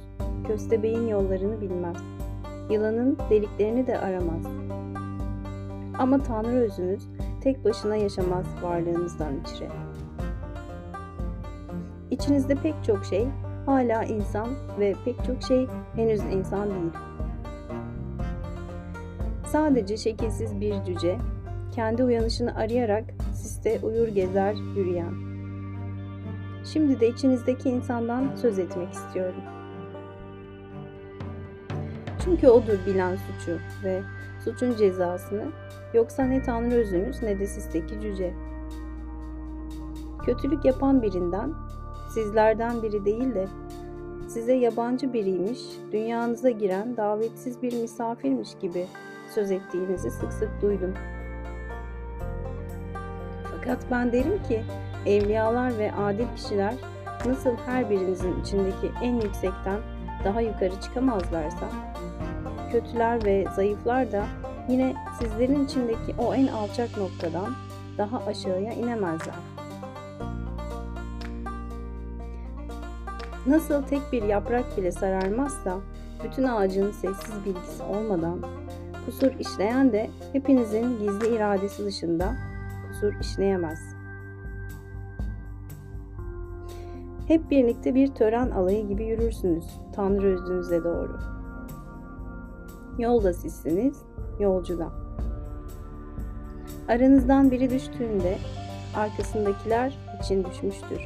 Köstebeğin yollarını bilmez. Yılanın deliklerini de aramaz. Ama Tanrı özünüz tek başına yaşamaz varlığınızdan içre. İçinizde pek çok şey hala insan ve pek çok şey henüz insan değil. Sadece şekilsiz bir cüce, kendi uyanışını arayarak siste uyur gezer yürüyen. Şimdi de içinizdeki insandan söz etmek istiyorum. Çünkü odur bilen suçu ve suçun cezasını yoksa ne Tanrı özünüz ne de sizdeki cüce. Kötülük yapan birinden, sizlerden biri değil de size yabancı biriymiş, dünyanıza giren davetsiz bir misafirmiş gibi söz ettiğinizi sık sık duydum. Fakat ben derim ki evliyalar ve adil kişiler nasıl her birinizin içindeki en yüksekten daha yukarı çıkamazlarsa, kötüler ve zayıflar da yine sizlerin içindeki o en alçak noktadan daha aşağıya inemezler. Nasıl tek bir yaprak bile sararmazsa, bütün ağacın sessiz bilgisi olmadan kusur işleyen de hepinizin gizli iradesi dışında kusur işleyemez. Hep birlikte bir tören alayı gibi yürürsünüz Tanrı özünüze doğru. Yolda sizsiniz, yolcu da. Aranızdan biri düştüğünde arkasındakiler için düşmüştür.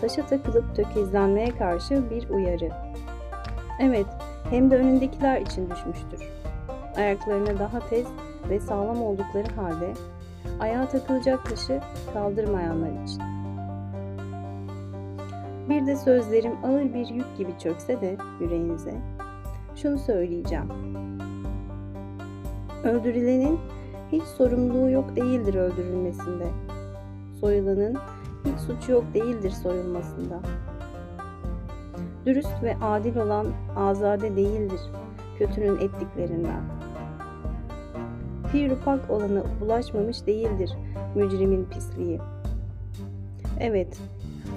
Taşa takılıp tökezlenmeye karşı bir uyarı. Evet, hem de önündekiler için düşmüştür. Ayaklarına daha tez ve sağlam oldukları halde ayağa takılacak taşı kaldırmayanlar için. Bir de sözlerim ağır bir yük gibi çökse de yüreğinize, şunu söyleyeceğim. Öldürülenin hiç sorumluluğu yok değildir öldürülmesinde. Soyulanın hiç suçu yok değildir soyulmasında. Dürüst ve adil olan azade değildir kötünün ettiklerinden. Pir ufak olanı bulaşmamış değildir mücrimin pisliği. Evet,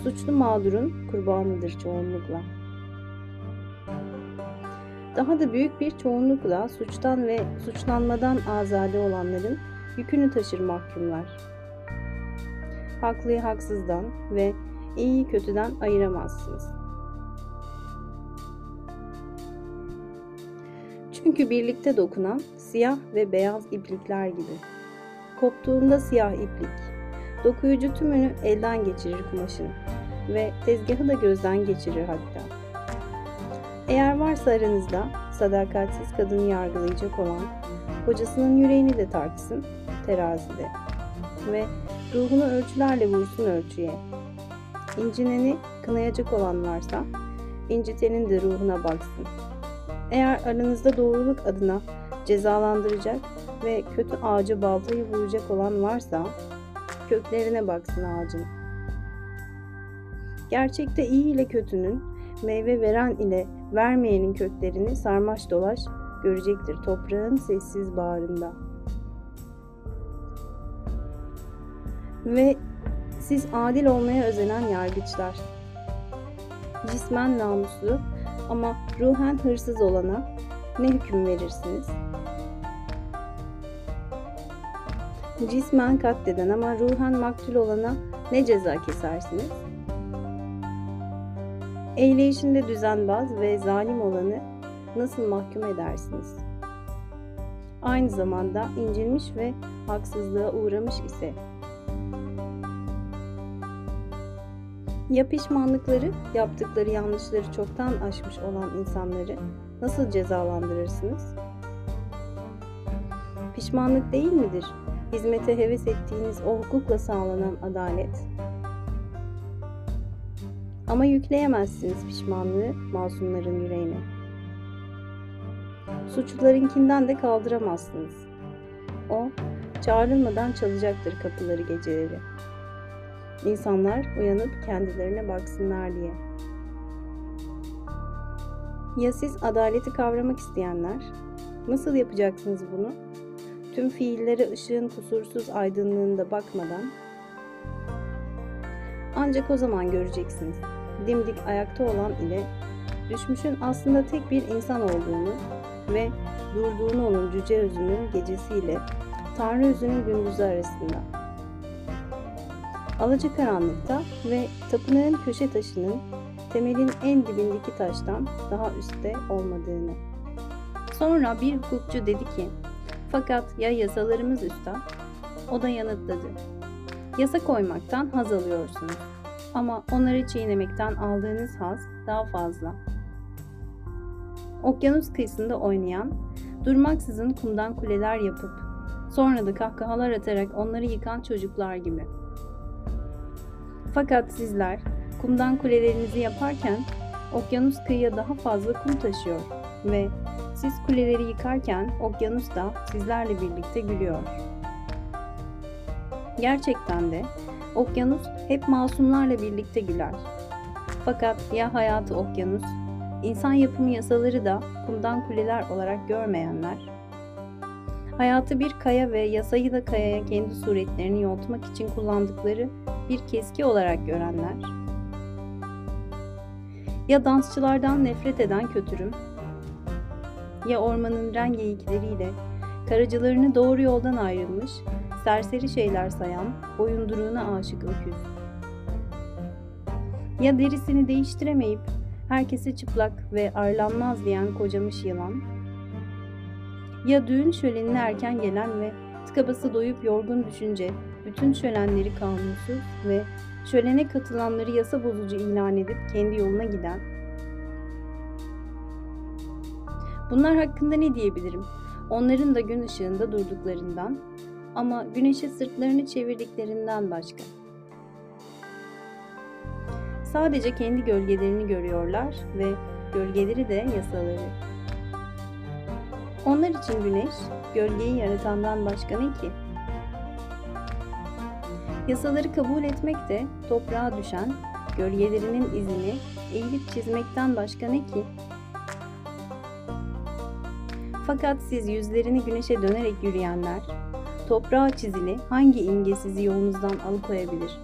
suçlu mağdurun kurbanıdır çoğunlukla. Daha da büyük bir çoğunlukla suçtan ve suçlanmadan azade olanların yükünü taşır mahkumlar. Haklıyı haksızdan ve iyiyi kötüden ayıramazsınız. Çünkü birlikte dokunan siyah ve beyaz iplikler gibi. Koptuğunda siyah iplik, dokuyucu tümünü elden geçirir kumaşın ve tezgahı da gözden geçirir hatta. Eğer varsa aranızda sadakatsiz kadını yargılayacak olan, kocasının yüreğini de tartsın terazide ve ruhunu ölçülerle vursun ölçüye. İncineni kınayacak olan varsa, incitenin de ruhuna baksın. Eğer aranızda doğruluk adına cezalandıracak ve kötü ağaca baltayı vuracak olan varsa, köklerine baksın ağacın. Gerçekte iyi ile kötünün, meyve veren ile vermeyenin köklerini sarmaş dolaş görecektir toprağın sessiz bağrında. Ve siz adil olmaya özenen yargıçlar, cismen namuslu ama ruhen hırsız olana ne hüküm verirsiniz? Cismen katleden ama ruhen maktul olana ne ceza kesersiniz? Eyleyişinde düzenbaz ve zalim olanı nasıl mahkum edersiniz? Aynı zamanda incinmiş ve haksızlığa uğramış ise Ya pişmanlıkları, yaptıkları yanlışları çoktan aşmış olan insanları nasıl cezalandırırsınız? Pişmanlık değil midir? Hizmete heves ettiğiniz o hukukla sağlanan adalet. Ama yükleyemezsiniz pişmanlığı masumların yüreğine. Suçlularınkinden de kaldıramazsınız. O, çağrılmadan çalacaktır kapıları geceleri. İnsanlar uyanıp kendilerine baksınlar diye. Ya siz adaleti kavramak isteyenler? Nasıl yapacaksınız bunu? Tüm fiillere ışığın kusursuz aydınlığında bakmadan ancak o zaman göreceksiniz. Dimdik ayakta olan ile düşmüşün aslında tek bir insan olduğunu ve durduğunu onun cüce özünün gecesiyle Tanrı özünün gündüzü arasında karanlıkta ve tapınağın köşe taşının temelin en dibindeki taştan daha üstte olmadığını. Sonra bir hukukçu dedi ki, fakat ya yasalarımız üstad? O da yanıtladı. Yasa koymaktan haz alıyorsunuz. Ama onları çiğnemekten aldığınız haz daha fazla. Okyanus kıyısında oynayan, durmaksızın kumdan kuleler yapıp, sonra da kahkahalar atarak onları yıkan çocuklar gibi.'' Fakat sizler kumdan kulelerinizi yaparken okyanus kıyıya daha fazla kum taşıyor ve siz kuleleri yıkarken okyanus da sizlerle birlikte gülüyor. Gerçekten de okyanus hep masumlarla birlikte güler. Fakat ya hayatı okyanus, insan yapımı yasaları da kumdan kuleler olarak görmeyenler, hayatı bir kaya ve yasayı da kayaya kendi suretlerini yontmak için kullandıkları bir keski olarak görenler, ya dansçılardan nefret eden kötürüm, ya ormanın rengeyikleriyle karacılarını doğru yoldan ayrılmış, serseri şeyler sayan, boyunduruğuna aşık öküz. Ya derisini değiştiremeyip herkese çıplak ve arlanmaz diyen kocamış yılan, ya düğün şölenine erken gelen ve tıkabası doyup yorgun düşünce bütün şölenleri kanunsuz ve şölene katılanları yasa bozucu ilan edip kendi yoluna giden. Bunlar hakkında ne diyebilirim? Onların da gün ışığında durduklarından ama güneşe sırtlarını çevirdiklerinden başka. Sadece kendi gölgelerini görüyorlar ve gölgeleri de yasaları. Onlar için güneş, gölgeyi yaratandan başka ne ki? Yasaları kabul etmek de toprağa düşen gölgelerinin izini eğilip çizmekten başka ne ki? Fakat siz yüzlerini güneşe dönerek yürüyenler, toprağa çizili hangi imge sizi yolunuzdan alıkoyabilir?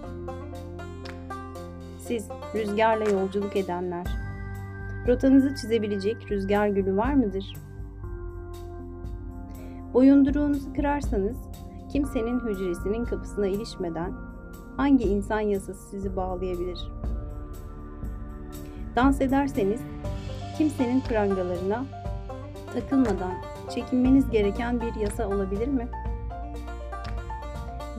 Siz rüzgarla yolculuk edenler, Rotanızı çizebilecek rüzgar gülü var mıdır? Boyunduruğunuzu kırarsanız kimsenin hücresinin kapısına ilişmeden hangi insan yasası sizi bağlayabilir? Dans ederseniz kimsenin prangalarına takılmadan çekinmeniz gereken bir yasa olabilir mi?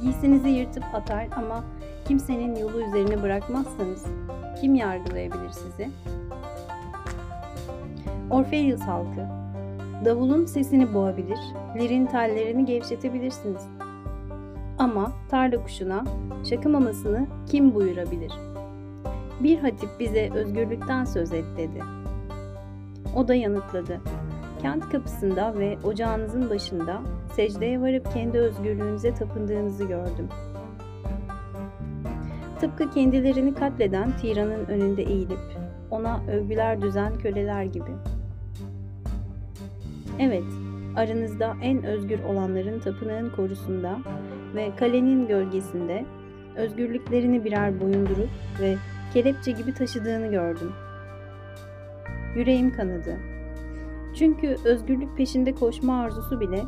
Giysinizi yırtıp atar ama kimsenin yolu üzerine bırakmazsanız kim yargılayabilir sizi? Orpheus halkı Davulun sesini boğabilir, lirin tellerini gevşetebilirsiniz. Ama tarla kuşuna çakımamasını kim buyurabilir? Bir hatip bize özgürlükten söz et dedi. O da yanıtladı. Kent kapısında ve ocağınızın başında secdeye varıp kendi özgürlüğünüze tapındığınızı gördüm. Tıpkı kendilerini katleden tiranın önünde eğilip ona övgüler düzen köleler gibi. Evet, aranızda en özgür olanların tapınağın korusunda ve kalenin gölgesinde özgürlüklerini birer boyunduruk ve kelepçe gibi taşıdığını gördüm. Yüreğim kanadı. Çünkü özgürlük peşinde koşma arzusu bile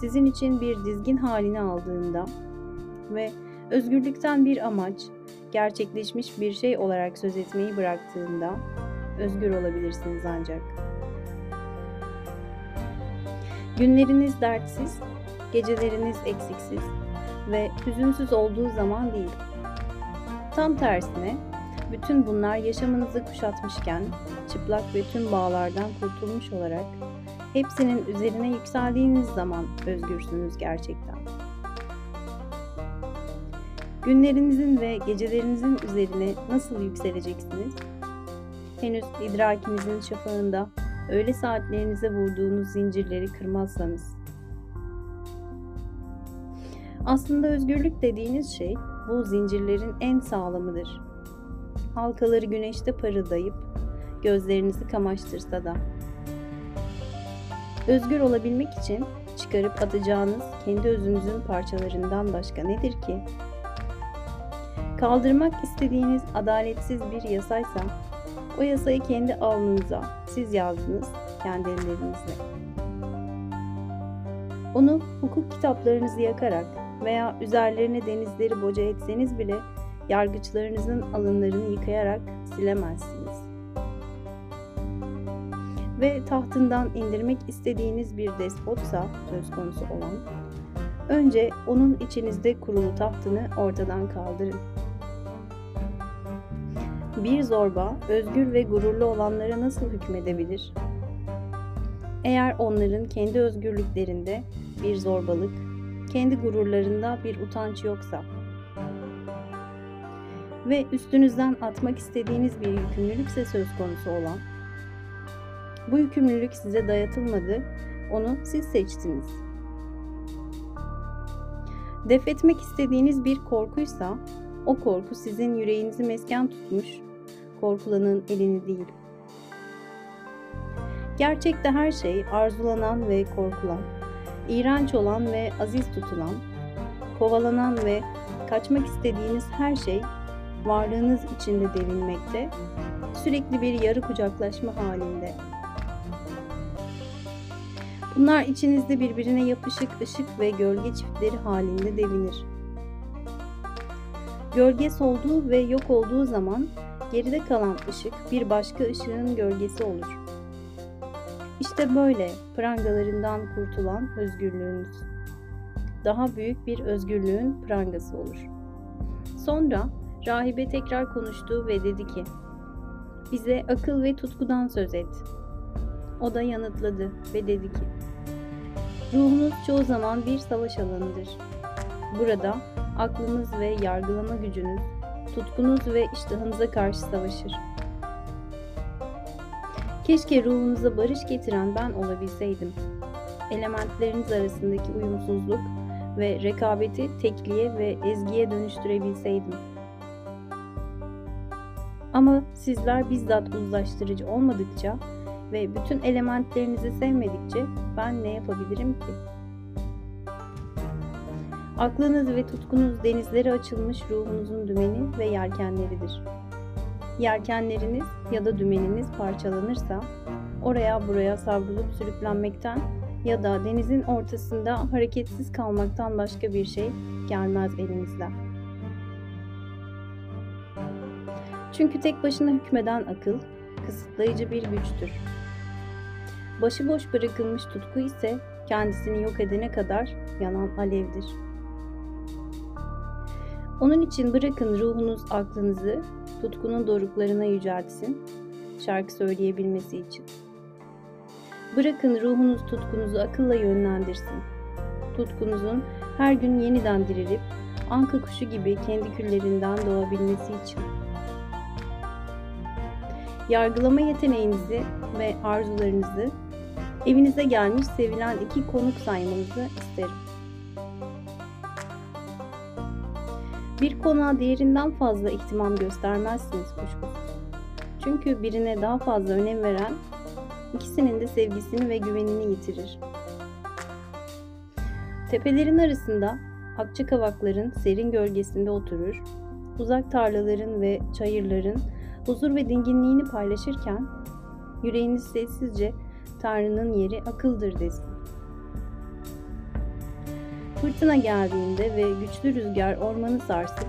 sizin için bir dizgin halini aldığında ve özgürlükten bir amaç, gerçekleşmiş bir şey olarak söz etmeyi bıraktığında özgür olabilirsiniz ancak. Günleriniz dertsiz, geceleriniz eksiksiz ve hüzünsüz olduğu zaman değil. Tam tersine bütün bunlar yaşamınızı kuşatmışken çıplak ve tüm bağlardan kurtulmuş olarak hepsinin üzerine yükseldiğiniz zaman özgürsünüz gerçekten. Günlerinizin ve gecelerinizin üzerine nasıl yükseleceksiniz? Henüz idrakinizin şafağında öğle saatlerinize vurduğunuz zincirleri kırmazsanız. Aslında özgürlük dediğiniz şey bu zincirlerin en sağlamıdır. Halkaları güneşte parıldayıp gözlerinizi kamaştırsa da. Özgür olabilmek için çıkarıp atacağınız kendi özünüzün parçalarından başka nedir ki? Kaldırmak istediğiniz adaletsiz bir yasaysa o yasayı kendi alnınıza siz yazdınız kendi ellerinizle. Onu hukuk kitaplarınızı yakarak veya üzerlerine denizleri boca etseniz bile yargıçlarınızın alınlarını yıkayarak silemezsiniz. Ve tahtından indirmek istediğiniz bir despotsa söz konusu olan, önce onun içinizde kurulu tahtını ortadan kaldırın bir zorba özgür ve gururlu olanlara nasıl hükmedebilir? Eğer onların kendi özgürlüklerinde bir zorbalık, kendi gururlarında bir utanç yoksa ve üstünüzden atmak istediğiniz bir yükümlülükse söz konusu olan, bu yükümlülük size dayatılmadı, onu siz seçtiniz. Def etmek istediğiniz bir korkuysa, o korku sizin yüreğinizi mesken tutmuş korkulanın elini değil. Gerçekte her şey arzulanan ve korkulan, iğrenç olan ve aziz tutulan, kovalanan ve kaçmak istediğiniz her şey varlığınız içinde devinmekte, sürekli bir yarı kucaklaşma halinde. Bunlar içinizde birbirine yapışık ışık ve gölge çiftleri halinde devinir. Gölge solduğu ve yok olduğu zaman geride kalan ışık bir başka ışığın gölgesi olur. İşte böyle prangalarından kurtulan özgürlüğünüz. Daha büyük bir özgürlüğün prangası olur. Sonra rahibe tekrar konuştu ve dedi ki, bize akıl ve tutkudan söz et. O da yanıtladı ve dedi ki, ruhunuz çoğu zaman bir savaş alanıdır. Burada aklınız ve yargılama gücünüz tutkunuz ve iştahınıza karşı savaşır. Keşke ruhunuza barış getiren ben olabilseydim. Elementleriniz arasındaki uyumsuzluk ve rekabeti tekliğe ve ezgiye dönüştürebilseydim. Ama sizler bizzat uzlaştırıcı olmadıkça ve bütün elementlerinizi sevmedikçe ben ne yapabilirim ki?'' Aklınız ve tutkunuz denizlere açılmış ruhunuzun dümeni ve yelkenleridir. Yelkenleriniz ya da dümeniniz parçalanırsa oraya buraya savrulup sürüklenmekten ya da denizin ortasında hareketsiz kalmaktan başka bir şey gelmez elinizden. Çünkü tek başına hükmeden akıl kısıtlayıcı bir güçtür. Başıboş bırakılmış tutku ise kendisini yok edene kadar yanan alevdir. Onun için bırakın ruhunuz aklınızı tutkunun doruklarına yüceltsin, şarkı söyleyebilmesi için. Bırakın ruhunuz tutkunuzu akılla yönlendirsin. Tutkunuzun her gün yeniden dirilip anka kuşu gibi kendi küllerinden doğabilmesi için. Yargılama yeteneğinizi ve arzularınızı evinize gelmiş sevilen iki konuk saymanızı isterim. Bir konuğa diğerinden fazla ihtimam göstermezsiniz kuşkusuz. Çünkü birine daha fazla önem veren ikisinin de sevgisini ve güvenini yitirir. Tepelerin arasında akça kavakların serin gölgesinde oturur, uzak tarlaların ve çayırların huzur ve dinginliğini paylaşırken yüreğiniz sessizce Tanrı'nın yeri akıldır desin. Fırtına geldiğinde ve güçlü rüzgar ormanı sarsıp,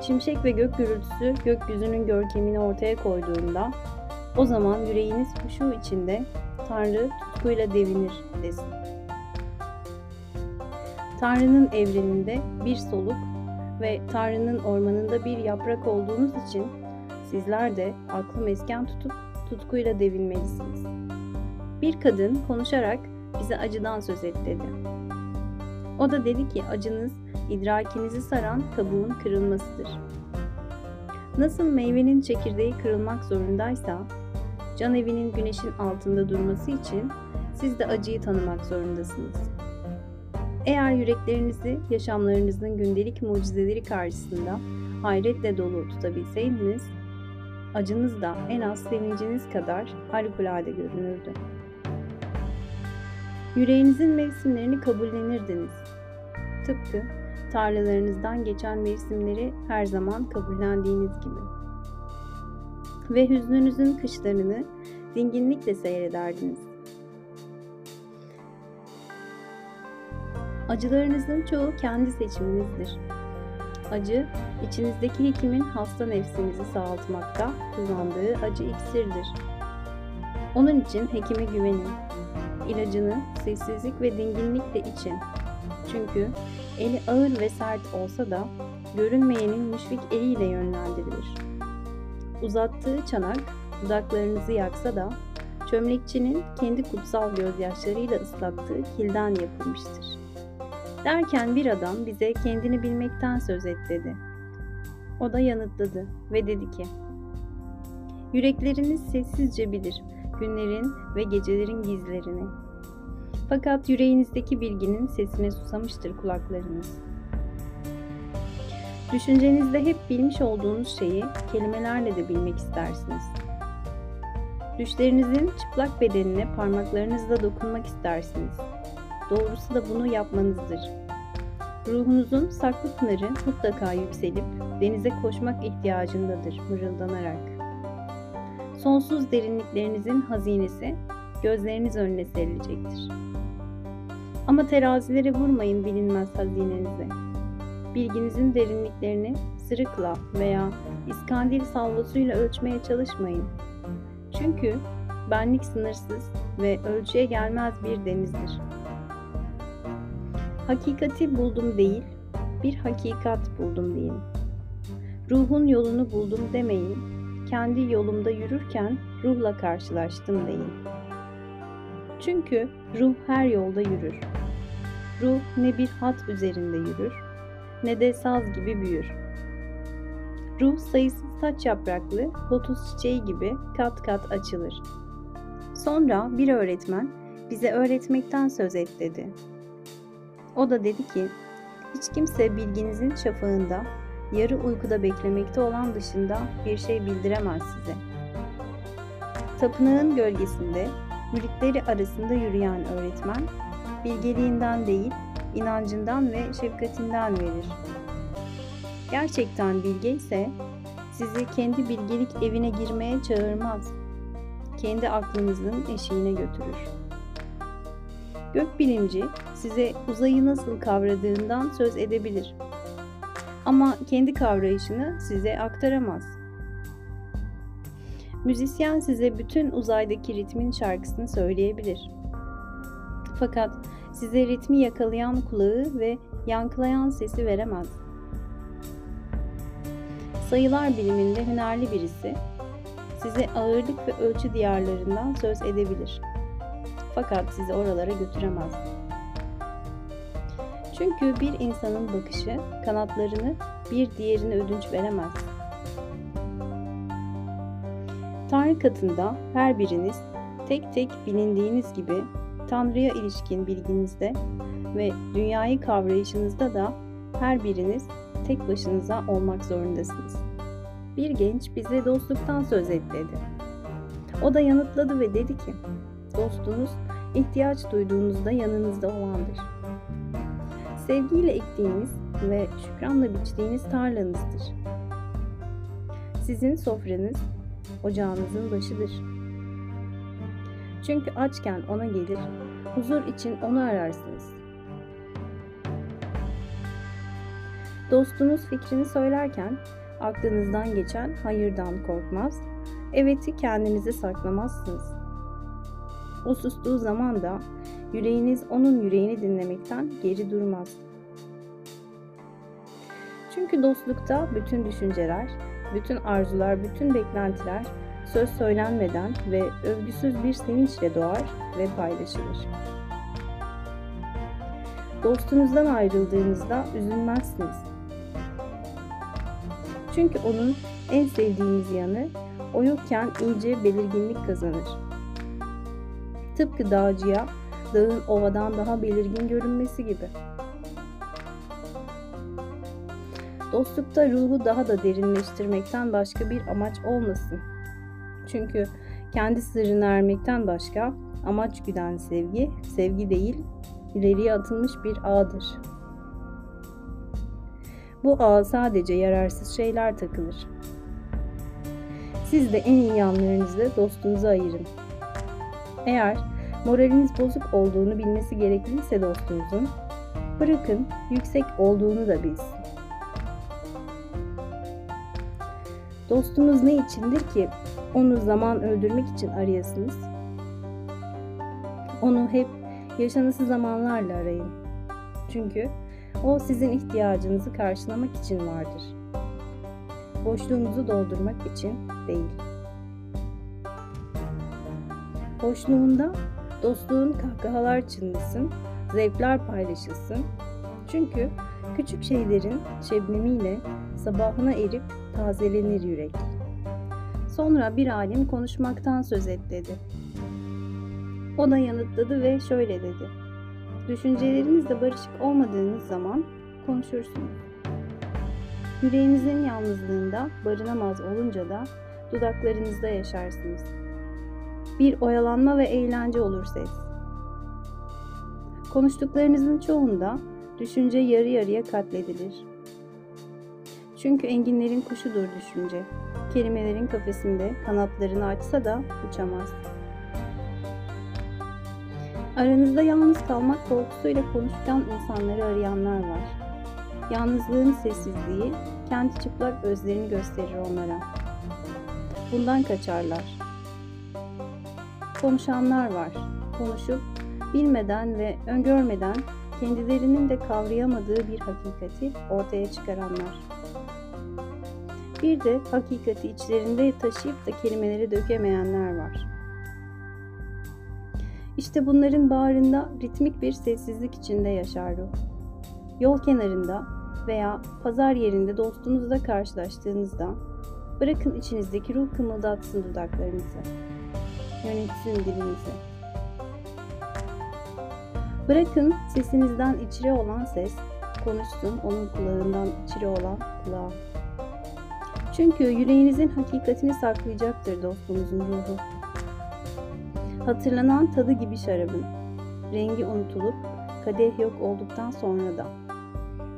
şimşek ve gök gürültüsü gökyüzünün görkemini ortaya koyduğunda, o zaman yüreğiniz huşu içinde Tanrı tutkuyla devinir desin. Tanrı'nın evreninde bir soluk ve Tanrı'nın ormanında bir yaprak olduğunuz için sizler de aklı mesken tutup tutkuyla devinmelisiniz. Bir kadın konuşarak bize acıdan söz et dedi. O da dedi ki acınız idrakinizi saran kabuğun kırılmasıdır. Nasıl meyvenin çekirdeği kırılmak zorundaysa, can evinin güneşin altında durması için siz de acıyı tanımak zorundasınız. Eğer yüreklerinizi yaşamlarınızın gündelik mucizeleri karşısında hayretle dolu tutabilseydiniz, acınız da en az sevinciniz kadar harikulade görünürdü. Yüreğinizin mevsimlerini kabullenirdiniz. Tıpkı tarlalarınızdan geçen mevsimleri her zaman kabullendiğiniz gibi. Ve hüznünüzün kışlarını dinginlikle seyrederdiniz. Acılarınızın çoğu kendi seçiminizdir. Acı, içinizdeki hekimin hasta nefsinizi sağaltmakta kullandığı acı iksirdir. Onun için hekime güvenin. İlacını sessizlik ve dinginlikle için. Çünkü eli ağır ve sert olsa da görünmeyenin müşfik eliyle yönlendirilir. Uzattığı çanak dudaklarınızı yaksa da çömlekçinin kendi kutsal gözyaşlarıyla ıslattığı kilden yapılmıştır. Derken bir adam bize kendini bilmekten söz et dedi. O da yanıtladı ve dedi ki, Yürekleriniz sessizce bilir günlerin ve gecelerin gizlerini. Fakat yüreğinizdeki bilginin sesine susamıştır kulaklarınız. Düşüncenizde hep bilmiş olduğunuz şeyi kelimelerle de bilmek istersiniz. Düşlerinizin çıplak bedenine parmaklarınızla dokunmak istersiniz. Doğrusu da bunu yapmanızdır. Ruhunuzun saklı pınarı mutlaka yükselip denize koşmak ihtiyacındadır mırıldanarak. Sonsuz derinliklerinizin hazinesi gözleriniz önüne serilecektir. Ama terazilere vurmayın bilinmez hazinenize. Bilginizin derinliklerini sırıkla veya iskandil salvasıyla ölçmeye çalışmayın. Çünkü benlik sınırsız ve ölçüye gelmez bir denizdir. Hakikati buldum değil, bir hakikat buldum deyin. Ruhun yolunu buldum demeyin, kendi yolumda yürürken ruhla karşılaştım deyin. Çünkü ruh her yolda yürür. Ruh ne bir hat üzerinde yürür, ne de saz gibi büyür. Ruh sayısız saç yapraklı lotus çiçeği gibi kat kat açılır. Sonra bir öğretmen bize öğretmekten söz et dedi. O da dedi ki, hiç kimse bilginizin şafağında, yarı uykuda beklemekte olan dışında bir şey bildiremez size. Tapınağın gölgesinde, müritleri arasında yürüyen öğretmen, bilgeliğinden değil, inancından ve şefkatinden verir. Gerçekten bilge ise, sizi kendi bilgelik evine girmeye çağırmaz. Kendi aklınızın eşiğine götürür. Gökbilimci size uzayı nasıl kavradığından söz edebilir. Ama kendi kavrayışını size aktaramaz. Müzisyen size bütün uzaydaki ritmin şarkısını söyleyebilir. Fakat size ritmi yakalayan kulağı ve yankılayan sesi veremez. Sayılar biliminde hünerli birisi size ağırlık ve ölçü diyarlarından söz edebilir. Fakat sizi oralara götüremez. Çünkü bir insanın bakışı kanatlarını bir diğerine ödünç veremez. Tanrı katında her biriniz tek tek bilindiğiniz gibi Tanrı'ya ilişkin bilginizde ve dünyayı kavrayışınızda da her biriniz tek başınıza olmak zorundasınız. Bir genç bize dostluktan söz et dedi. O da yanıtladı ve dedi ki, dostunuz ihtiyaç duyduğunuzda yanınızda olandır. Sevgiyle ektiğiniz ve şükranla biçtiğiniz tarlanızdır. Sizin sofranız ocağınızın başıdır. Çünkü açken ona gelir, huzur için onu ararsınız. Dostunuz fikrini söylerken aklınızdan geçen hayırdan korkmaz, eveti kendinize saklamazsınız. O sustuğu zaman da yüreğiniz onun yüreğini dinlemekten geri durmaz. Çünkü dostlukta bütün düşünceler, bütün arzular, bütün beklentiler söz söylenmeden ve övgüsüz bir sevinçle doğar ve paylaşılır. Dostunuzdan ayrıldığınızda üzülmezsiniz. Çünkü onun en sevdiğiniz yanı o yokken iyice belirginlik kazanır. Tıpkı dağcıya dağın ovadan daha belirgin görünmesi gibi. Dostlukta ruhu daha da derinleştirmekten başka bir amaç olmasın. Çünkü kendi sırrını ermekten başka amaç güden sevgi, sevgi değil, ileriye atılmış bir ağdır. Bu ağa sadece yararsız şeyler takılır. Siz de en iyi yanlarınızla dostunuzu ayırın. Eğer moraliniz bozuk olduğunu bilmesi gerekliyse dostunuzun, bırakın yüksek olduğunu da bilsin. Dostunuz ne içindir ki onu zaman öldürmek için arayasınız? Onu hep yaşanası zamanlarla arayın. Çünkü o sizin ihtiyacınızı karşılamak için vardır. Boşluğunuzu doldurmak için değil. Boşluğunda dostluğun kahkahalar çınlasın, zevkler paylaşılsın. Çünkü küçük şeylerin şebnemiyle sabahına erip tazelenir yürek. Sonra bir alim konuşmaktan söz et dedi. O da yanıtladı ve şöyle dedi. Düşüncelerinizle barışık olmadığınız zaman konuşursunuz. Yüreğinizin yalnızlığında barınamaz olunca da dudaklarınızda yaşarsınız. Bir oyalanma ve eğlence olur ses. Konuştuklarınızın çoğunda düşünce yarı yarıya katledilir. Çünkü enginlerin kuşudur düşünce. Kelimelerin kafesinde kanatlarını açsa da uçamaz. Aranızda yalnız kalmak korkusuyla konuşkan insanları arayanlar var. Yalnızlığın sessizliği kendi çıplak gözlerini gösterir onlara. Bundan kaçarlar. Konuşanlar var. Konuşup bilmeden ve öngörmeden kendilerinin de kavrayamadığı bir hakikati ortaya çıkaranlar. Bir de hakikati içlerinde taşıyıp da kelimeleri dökemeyenler var. İşte bunların bağrında ritmik bir sessizlik içinde yaşar ruh. Yol kenarında veya pazar yerinde dostunuzla karşılaştığınızda bırakın içinizdeki ruh kımıldatsın dudaklarınızı. Yönetsin dilinizi. Bırakın sesinizden içire olan ses konuşsun onun kulağından içire olan kulağa. Çünkü yüreğinizin hakikatini saklayacaktır dostunuzun ruhu. Hatırlanan tadı gibi şarabın. Rengi unutulup kadeh yok olduktan sonra da.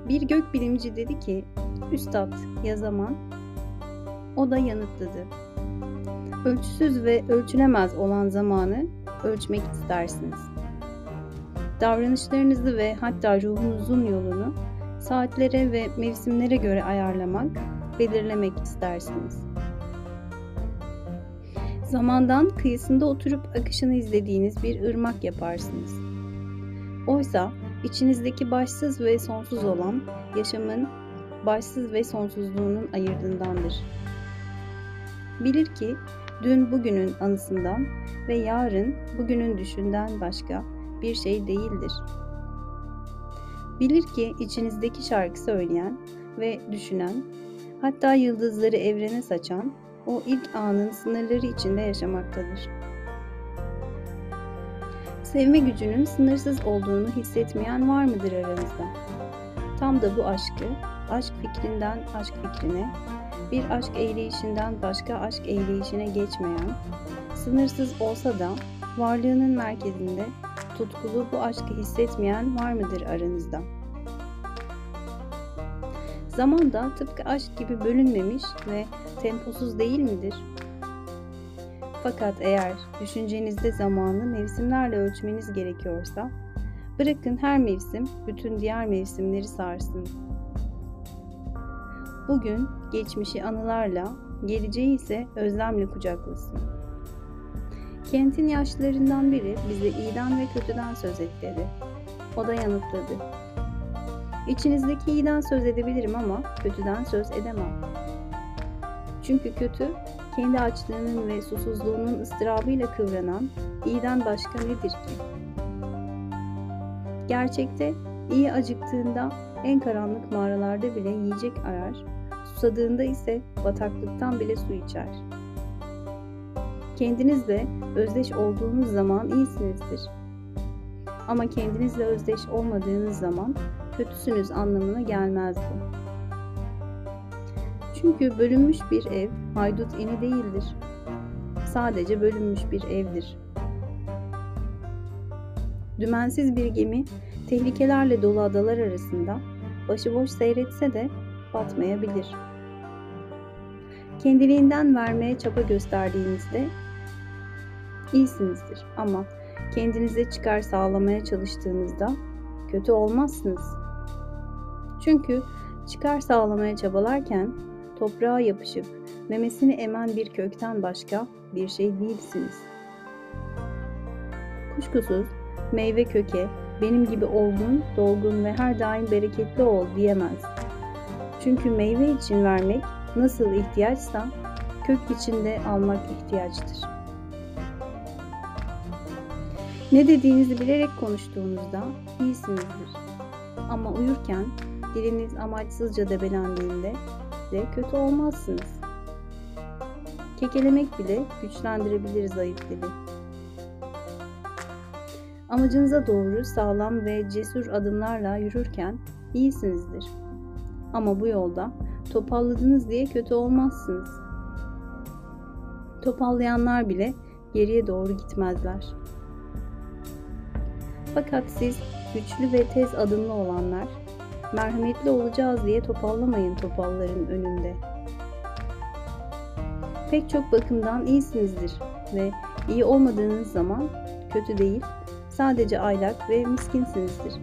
Bir gök bilimci dedi ki, Üstad ya zaman? O da yanıtladı. Ölçüsüz ve ölçülemez olan zamanı ölçmek istersiniz. Davranışlarınızı ve hatta ruhunuzun yolunu saatlere ve mevsimlere göre ayarlamak, belirlemek istersiniz. Zamandan kıyısında oturup akışını izlediğiniz bir ırmak yaparsınız. Oysa içinizdeki başsız ve sonsuz olan yaşamın başsız ve sonsuzluğunun ayırdığındandır. Bilir ki dün bugünün anısından ve yarın bugünün düşünden başka bir şey değildir. Bilir ki içinizdeki şarkı söyleyen ve düşünen, hatta yıldızları evrene saçan o ilk anın sınırları içinde yaşamaktadır. Sevme gücünün sınırsız olduğunu hissetmeyen var mıdır aranızda? Tam da bu aşkı, aşk fikrinden aşk fikrine, bir aşk eyleyişinden başka aşk eyleyişine geçmeyen, sınırsız olsa da varlığının merkezinde tutkulu bu aşkı hissetmeyen var mıdır aranızda? Zaman da tıpkı aşk gibi bölünmemiş ve temposuz değil midir? Fakat eğer düşüncenizde zamanı mevsimlerle ölçmeniz gerekiyorsa, bırakın her mevsim bütün diğer mevsimleri sarsın. Bugün geçmişi anılarla, geleceği ise özlemle kucaklasın. Kentin yaşlılarından biri bize iyiden ve kötüden söz et dedi. O da yanıtladı. İçinizdeki iyiden söz edebilirim ama kötüden söz edemem. Çünkü kötü, kendi açlığının ve susuzluğunun ıstırabıyla kıvranan iyiden başka nedir ki? Gerçekte iyi acıktığında en karanlık mağaralarda bile yiyecek arar, susadığında ise bataklıktan bile su içer. Kendinizle özdeş olduğunuz zaman iyisinizdir. Ama kendinizle özdeş olmadığınız zaman kötüsünüz anlamına gelmez bu. Çünkü bölünmüş bir ev haydut ini değildir. Sadece bölünmüş bir evdir. Dümensiz bir gemi tehlikelerle dolu adalar arasında başıboş seyretse de batmayabilir. Kendiliğinden vermeye çaba gösterdiğinizde iyisinizdir ama kendinize çıkar sağlamaya çalıştığınızda kötü olmazsınız. Çünkü çıkar sağlamaya çabalarken toprağa yapışıp memesini emen bir kökten başka bir şey değilsiniz. Kuşkusuz meyve köke benim gibi olgun, dolgun ve her daim bereketli ol diyemez. Çünkü meyve için vermek nasıl ihtiyaçsa kök içinde almak ihtiyaçtır. Ne dediğinizi bilerek konuştuğunuzda iyisinizdir. Ama uyurken diliniz amaçsızca debelendiğinde de kötü olmazsınız. Kekelemek bile güçlendirebilir zayıf dili. Amacınıza doğru sağlam ve cesur adımlarla yürürken iyisinizdir. Ama bu yolda topalladınız diye kötü olmazsınız. Topallayanlar bile geriye doğru gitmezler. Fakat siz güçlü ve tez adımlı olanlar merhametli olacağız diye topallamayın topalların önünde. Pek çok bakımdan iyisinizdir ve iyi olmadığınız zaman kötü değil, sadece aylak ve miskinsinizdir.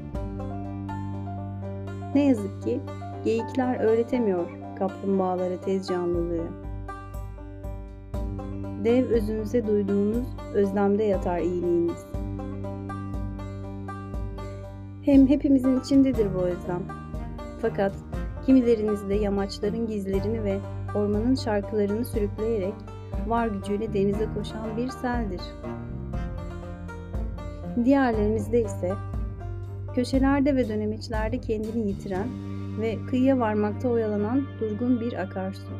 Ne yazık ki geyikler öğretemiyor kaplumbağalara tez canlılığı. Dev özünüze duyduğunuz özlemde yatar iyiliğiniz. Hem hepimizin içindedir bu özlem. Fakat kimileriniz de yamaçların gizlerini ve ormanın şarkılarını sürükleyerek var gücüyle denize koşan bir seldir. Diğerlerinizde ise köşelerde ve dönemeçlerde kendini yitiren ve kıyıya varmakta oyalanan durgun bir akarsu.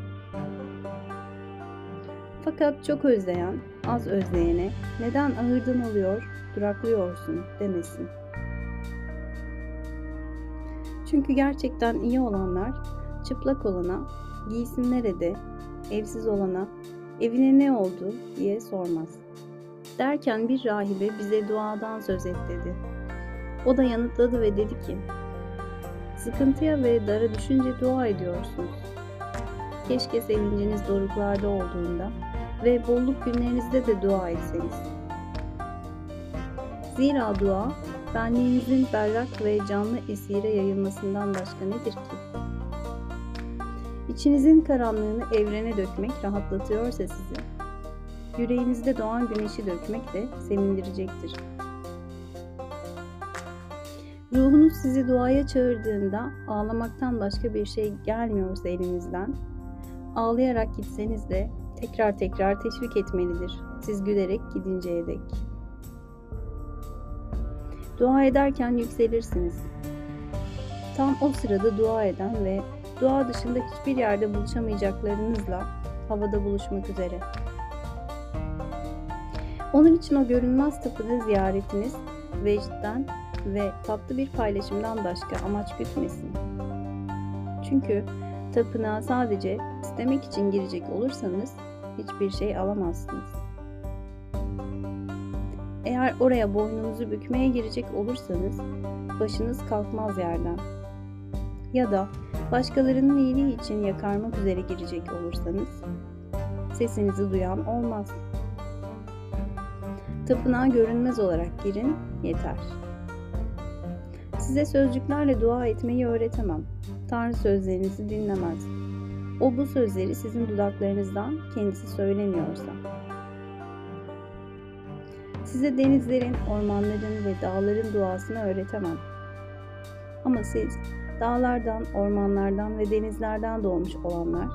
Fakat çok özleyen, az özleyene neden ahırdan oluyor, duraklıyorsun demesin. Çünkü gerçekten iyi olanlar çıplak olana giysin nerede, evsiz olana evine ne oldu diye sormaz. Derken bir rahibe bize duadan söz et dedi. O da yanıtladı ve dedi ki, Sıkıntıya ve dara düşünce dua ediyorsunuz. keşke sevinciniz doruklarda olduğunda ve bolluk günlerinizde de dua etseniz. Zira dua, benliğinizin berrak ve canlı esire yayılmasından başka nedir ki? İçinizin karanlığını evrene dökmek rahatlatıyorsa sizi, yüreğinizde doğan güneşi dökmek de sevindirecektir. Ruhunuz sizi duaya çağırdığında ağlamaktan başka bir şey gelmiyorsa elinizden, ağlayarak gitseniz de tekrar tekrar teşvik etmelidir siz gülerek gidinceye dek. Dua ederken yükselirsiniz. Tam o sırada dua eden ve dua dışında hiçbir yerde buluşamayacaklarınızla havada buluşmak üzere. Onun için o görünmez tapınağı ziyaretiniz vecden ve tatlı bir paylaşımdan başka amaç gütmesin. Çünkü tapınağa sadece istemek için girecek olursanız hiçbir şey alamazsınız. Eğer oraya boynunuzu bükmeye girecek olursanız başınız kalkmaz yerden. Ya da başkalarının iyiliği için yakarmak üzere girecek olursanız sesinizi duyan olmaz. Tapınağa görünmez olarak girin yeter. Size sözcüklerle dua etmeyi öğretemem. Tanrı sözlerinizi dinlemez. O bu sözleri sizin dudaklarınızdan kendisi söylemiyorsa. Size denizlerin, ormanların ve dağların duasını öğretemem. Ama siz dağlardan, ormanlardan ve denizlerden doğmuş olanlar,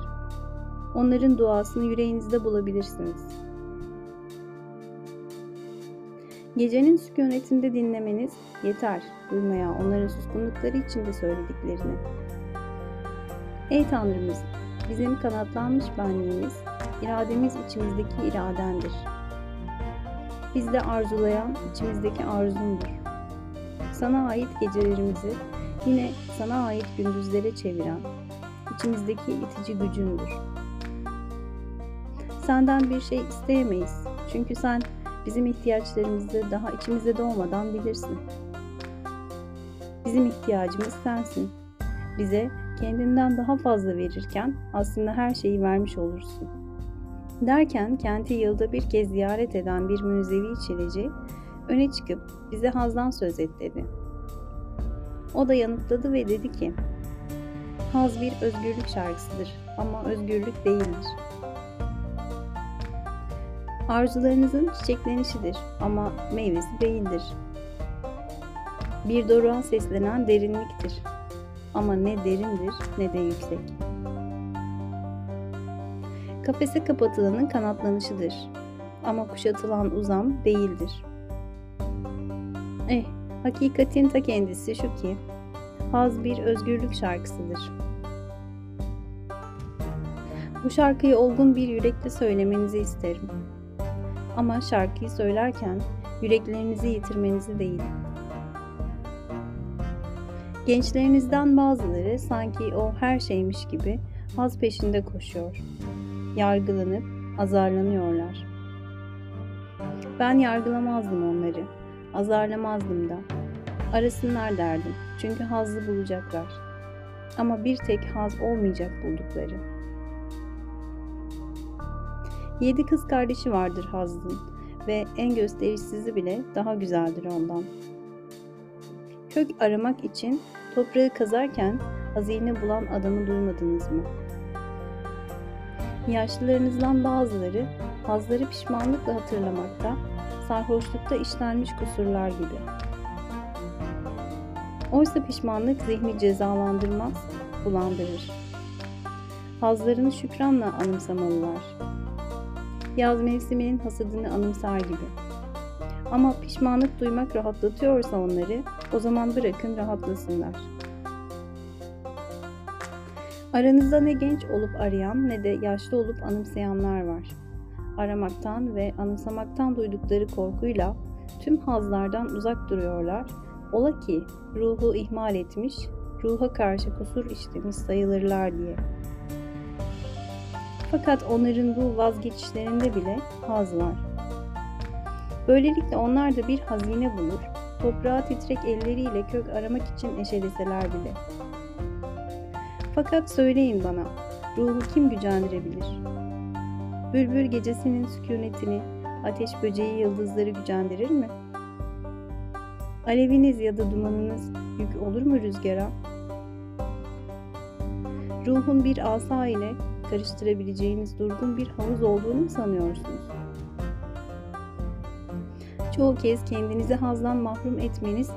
onların duasını yüreğinizde bulabilirsiniz. Gecenin sükunetinde dinlemeniz yeter duymaya onların suskunlukları içinde söylediklerini. Ey Tanrımız, bizim kanatlanmış benliğimiz, irademiz içimizdeki iradendir. Bizde arzulayan içimizdeki arzundur. Sana ait gecelerimizi yine sana ait gündüzlere çeviren içimizdeki itici gücündür. Senden bir şey isteyemeyiz. Çünkü sen bizim ihtiyaçlarımızı daha içimizde doğmadan bilirsin. Bizim ihtiyacımız sensin. Bize kendinden daha fazla verirken aslında her şeyi vermiş olursun. Derken kenti yılda bir kez ziyaret eden bir münzevi çileci öne çıkıp bize hazdan söz et dedi. O da yanıtladı ve dedi ki, Haz bir özgürlük şarkısıdır ama özgürlük değildir. Arzularınızın çiçeklenişidir ama meyvesi değildir. Bir doruğa seslenen derinliktir ama ne derindir ne de yüksek. Kafese kapatılanın kanatlanışıdır ama kuşatılan uzam değildir. Eh, hakikatin ta kendisi şu ki, haz bir özgürlük şarkısıdır. Bu şarkıyı olgun bir yürekle söylemenizi isterim. Ama şarkıyı söylerken yüreklerinizi yitirmenizi değil. Gençlerinizden bazıları sanki o her şeymiş gibi haz peşinde koşuyor. Yargılanıp azarlanıyorlar. Ben yargılamazdım onları. Azarlamazdım da. Arasınlar derdim. Çünkü hazlı bulacaklar. Ama bir tek haz olmayacak buldukları. Yedi kız kardeşi vardır Hazlı'nın ve en gösterişsizi bile daha güzeldir ondan. Kök aramak için toprağı kazarken hazine bulan adamı duymadınız mı? Yaşlılarınızdan bazıları hazları pişmanlıkla hatırlamakta, sarhoşlukta işlenmiş kusurlar gibi. Oysa pişmanlık zihni cezalandırmaz, bulandırır. Hazlarını şükranla anımsamalılar. Yaz mevsiminin hasadını anımsar gibi. Ama pişmanlık duymak rahatlatıyorsa onları, o zaman bırakın rahatlasınlar. Aranızda ne genç olup arayan ne de yaşlı olup anımsayanlar var. Aramaktan ve anımsamaktan duydukları korkuyla tüm hazlardan uzak duruyorlar. Ola ki ruhu ihmal etmiş, ruha karşı kusur işlemiş sayılırlar diye. Fakat onların bu vazgeçişlerinde bile haz var. Böylelikle onlar da bir hazine bulur, toprağa titrek elleriyle kök aramak için eşeleseler bile. Fakat söyleyin bana, ruhu kim gücendirebilir? Bülbül gecesinin sükunetini, ateş böceği yıldızları gücendirir mi? Aleviniz ya da dumanınız yük olur mu rüzgara? Ruhun bir asa ile karıştırabileceğiniz durgun bir havuz olduğunu sanıyorsunuz? Çoğu kez kendinizi hazdan mahrum etmeniz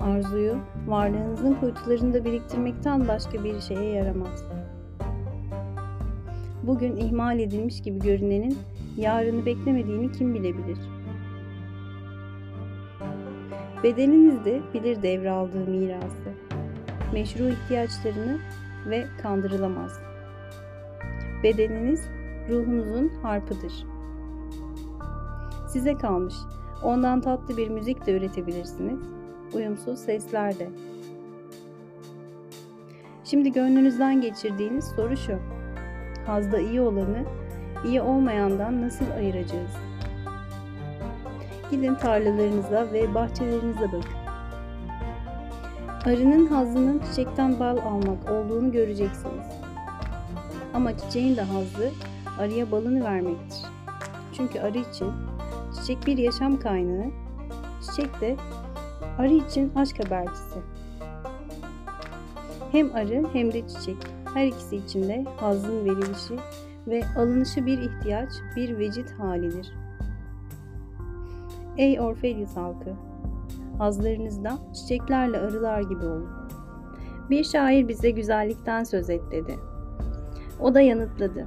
arzuyu varlığınızın kuytularında biriktirmekten başka bir şeye yaramaz. Bugün ihmal edilmiş gibi görünenin yarını beklemediğini kim bilebilir? Bedeniniz de bilir devraldığı mirası, meşru ihtiyaçlarını ve kandırılamaz. Bedeniniz ruhunuzun harpıdır. Size kalmış. Ondan tatlı bir müzik de üretebilirsiniz. Uyumsuz sesler de. Şimdi gönlünüzden geçirdiğiniz soru şu. Hazda iyi olanı iyi olmayandan nasıl ayıracağız? Gidin tarlalarınıza ve bahçelerinize bakın. Arının hazzının çiçekten bal almak olduğunu göreceksiniz. Ama çiçeğin de hazzı arıya balını vermektir. Çünkü arı için çiçek bir yaşam kaynağı, çiçek de arı için aşk habercisi. Hem arı hem de çiçek her ikisi için de hazzın verilişi ve alınışı bir ihtiyaç, bir vecit halidir. Ey Orfelius halkı! Hazlarınızda çiçeklerle arılar gibi olun. Bir şair bize güzellikten söz et dedi. O da yanıtladı.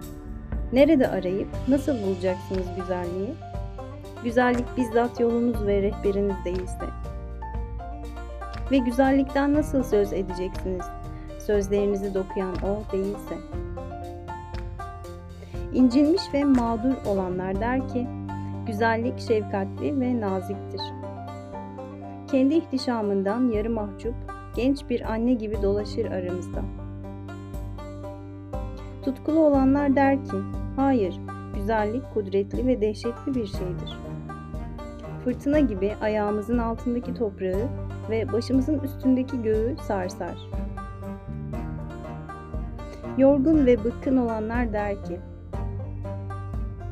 Nerede arayıp nasıl bulacaksınız güzelliği? Güzellik bizzat yolunuz ve rehberiniz değilse. Ve güzellikten nasıl söz edeceksiniz? Sözlerinizi dokuyan o değilse. İncinmiş ve mağdur olanlar der ki, güzellik şefkatli ve naziktir. Kendi ihtişamından yarı mahcup, genç bir anne gibi dolaşır aramızda. Tutkulu olanlar der ki, hayır, güzellik kudretli ve dehşetli bir şeydir. Fırtına gibi ayağımızın altındaki toprağı ve başımızın üstündeki göğü sarsar. Yorgun ve bıkkın olanlar der ki,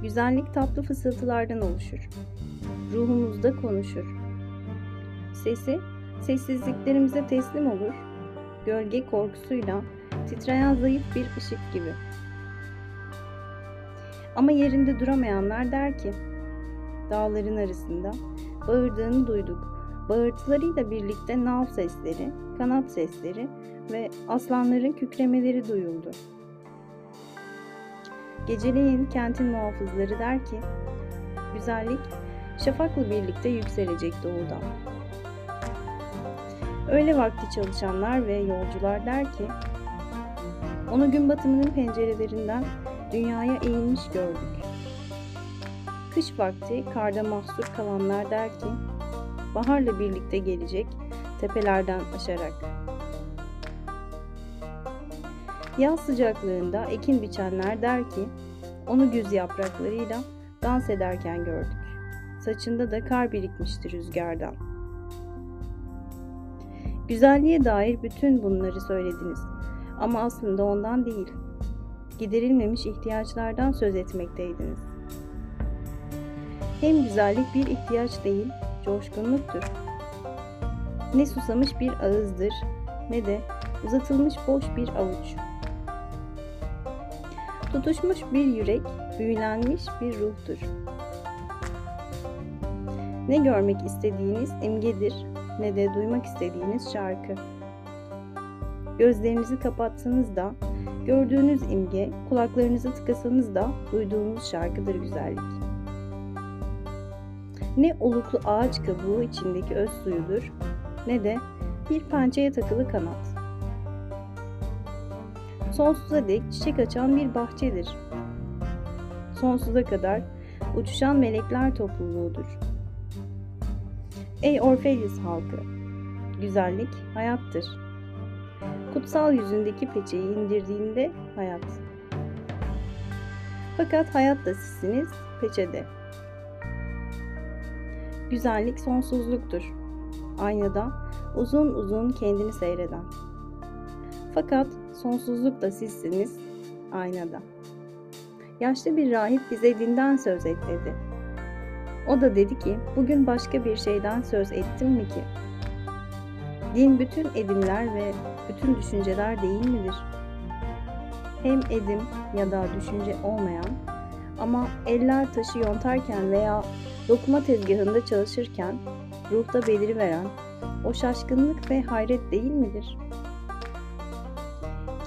güzellik tatlı fısıltılardan oluşur. Ruhumuzda konuşur. Sesi, sessizliklerimize teslim olur. Gölge korkusuyla titreyen zayıf bir ışık gibi. Ama yerinde duramayanlar der ki, dağların arasında bağırdığını duyduk. Bağırtılarıyla birlikte nal sesleri, kanat sesleri ve aslanların kükremeleri duyuldu. Geceleyin kentin muhafızları der ki, güzellik şafakla birlikte yükselecek doğudan. Öğle vakti çalışanlar ve yolcular der ki, onu gün batımının pencerelerinden dünyaya eğilmiş gördük. Kış vakti karda mahsur kalanlar der ki, baharla birlikte gelecek tepelerden aşarak. Yaz sıcaklığında ekin biçenler der ki, onu güz yapraklarıyla dans ederken gördük. Saçında da kar birikmişti rüzgardan. Güzelliğe dair bütün bunları söylediniz ama aslında ondan değil. Giderilmemiş ihtiyaçlardan söz etmekteydiniz. Hem güzellik bir ihtiyaç değil, coşkunluktur. Ne susamış bir ağızdır, ne de uzatılmış boş bir avuç. Tutuşmuş bir yürek, büyülenmiş bir ruhtur. Ne görmek istediğiniz imgedir, ne de duymak istediğiniz şarkı. Gözlerinizi kapatsanız da, gördüğünüz imge, kulaklarınızı tıkasanız da duyduğunuz şarkıdır güzellik. Ne oluklu ağaç kabuğu içindeki öz suyudur, ne de bir pençeye takılı kanat. Sonsuza dek çiçek açan bir bahçedir. Sonsuza kadar uçuşan melekler topluluğudur. Ey Orfelius halkı! Güzellik hayattır. Kutsal yüzündeki peçeyi indirdiğinde hayat. Fakat hayat da sizsiniz, peçede. Güzellik sonsuzluktur. Aynada uzun uzun kendini seyreden. Fakat sonsuzluk da sizsiniz, aynada. Yaşlı bir rahip bize dinden söz et dedi. O da dedi ki, bugün başka bir şeyden söz ettim mi ki? Din bütün edimler ve bütün düşünceler değil midir? Hem edim ya da düşünce olmayan ama eller taşı yontarken veya dokuma tezgahında çalışırken ruhta beliri veren o şaşkınlık ve hayret değil midir?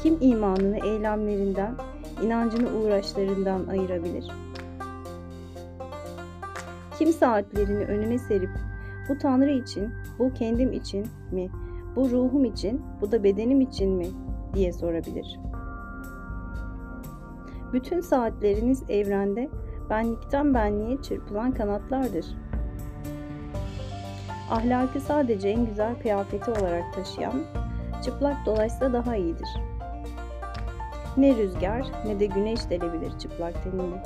Kim imanını eylemlerinden, inancını uğraşlarından ayırabilir? Kim saatlerini önüne serip bu Tanrı için, bu kendim için mi, bu ruhum için, bu da bedenim için mi diye sorabilir. Bütün saatleriniz evrende benlikten benliğe çırpılan kanatlardır. Ahlakı sadece en güzel kıyafeti olarak taşıyan, çıplak dolaşsa daha iyidir. Ne rüzgar ne de güneş delebilir çıplak tenini.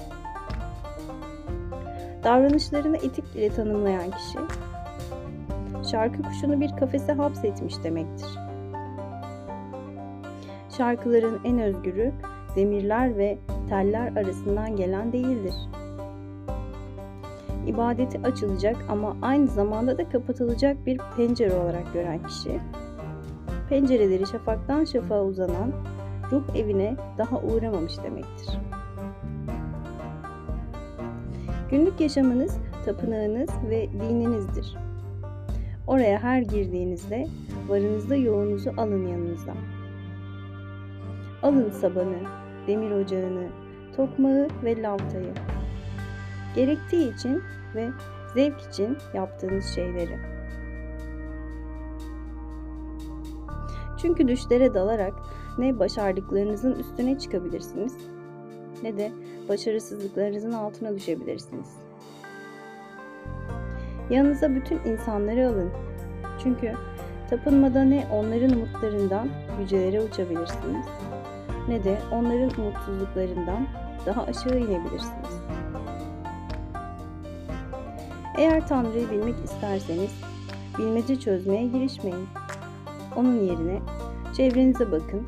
Davranışlarını etik ile tanımlayan kişi, şarkı kuşunu bir kafese hapsetmiş demektir. Şarkıların en özgürü demirler ve teller arasından gelen değildir. İbadeti açılacak ama aynı zamanda da kapatılacak bir pencere olarak gören kişi, pencereleri şafaktan şafağa uzanan ruh evine daha uğramamış demektir. Günlük yaşamınız, tapınağınız ve dininizdir. Oraya her girdiğinizde varınızda yoğunuzu alın yanınıza. Alın sabanı, demir ocağını, tokmağı ve lavtayı. Gerektiği için ve zevk için yaptığınız şeyleri. Çünkü düşlere dalarak ne başardıklarınızın üstüne çıkabilirsiniz ne de başarısızlıklarınızın altına düşebilirsiniz. Yanınıza bütün insanları alın. Çünkü tapınmada ne onların umutlarından yücelere uçabilirsiniz ne de onların umutsuzluklarından daha aşağı inebilirsiniz. Eğer Tanrı'yı bilmek isterseniz bilmece çözmeye girişmeyin. Onun yerine çevrenize bakın.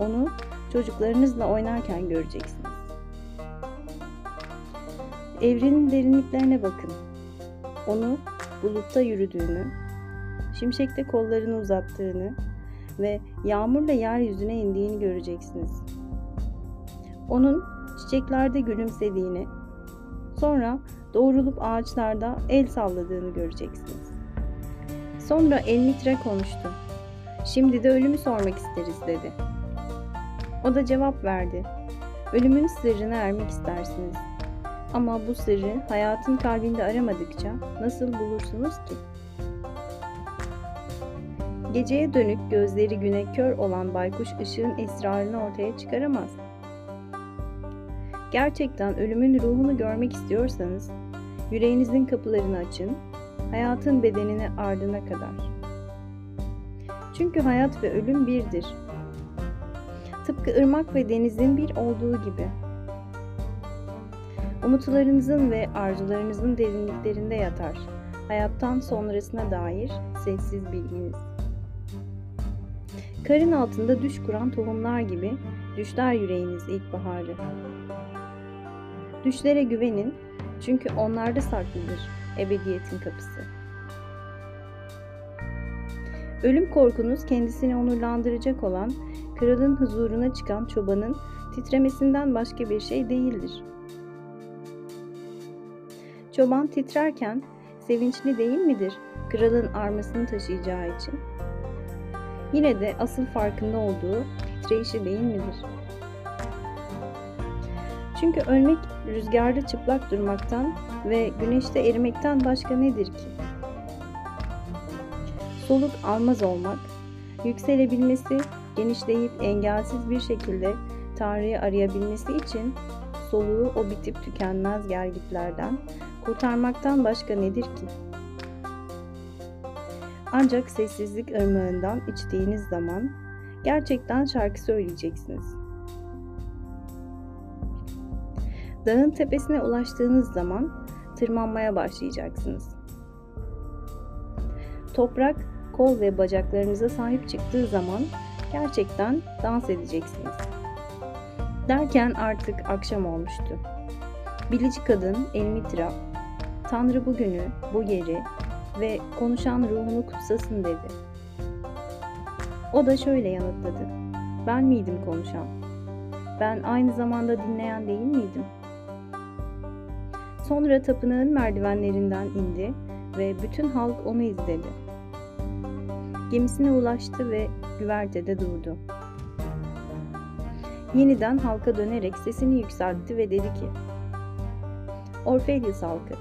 Onu çocuklarınızla oynarken göreceksiniz. Evrenin derinliklerine bakın. Onu bulutta yürüdüğünü, şimşekte kollarını uzattığını ve yağmurla yeryüzüne indiğini göreceksiniz. Onun çiçeklerde gülümsediğini, sonra doğrulup ağaçlarda el salladığını göreceksiniz. Sonra Elmitre konuştu. Şimdi de ölümü sormak isteriz dedi. O da cevap verdi. Ölümün sırrına ermek istersiniz. Ama bu sırrı hayatın kalbinde aramadıkça nasıl bulursunuz ki? Geceye dönük gözleri güne kör olan baykuş ışığın esrarını ortaya çıkaramaz. Gerçekten ölümün ruhunu görmek istiyorsanız yüreğinizin kapılarını açın, hayatın bedenini ardına kadar. Çünkü hayat ve ölüm birdir. Tıpkı ırmak ve denizin bir olduğu gibi. Umutlarınızın ve arzularınızın derinliklerinde yatar hayattan sonrasına dair sessiz bilginiz. Karın altında düş kuran tohumlar gibi düşler yüreğiniz ilkbaharı. Düşlere güvenin çünkü onlarda saklıdır ebediyetin kapısı. Ölüm korkunuz kendisini onurlandıracak olan kralın huzuruna çıkan çobanın titremesinden başka bir şey değildir. Çoban titrerken sevinçli değil midir kralın armasını taşıyacağı için? Yine de asıl farkında olduğu titreyişi değil midir? Çünkü ölmek rüzgarda çıplak durmaktan ve güneşte erimekten başka nedir ki? Soluk almaz olmak, yükselebilmesi, genişleyip engelsiz bir şekilde Tanrı'yı arayabilmesi için soluğu o bitip tükenmez gergitlerden kurtarmaktan başka nedir ki? Ancak sessizlik ırmağından içtiğiniz zaman gerçekten şarkı söyleyeceksiniz. Dağın tepesine ulaştığınız zaman tırmanmaya başlayacaksınız. Toprak, kol ve bacaklarınıza sahip çıktığı zaman gerçekten dans edeceksiniz. Derken artık akşam olmuştu. Bilici kadın Elmitra, Tanrı bugünü, bu yeri ve konuşan ruhunu kutsasın dedi. O da şöyle yanıtladı. Ben miydim konuşan? Ben aynı zamanda dinleyen değil miydim? Sonra tapınağın merdivenlerinden indi ve bütün halk onu izledi. Gemisine ulaştı ve güvertede durdu. Yeniden halka dönerek sesini yükseltti ve dedi ki Orfelius halkı,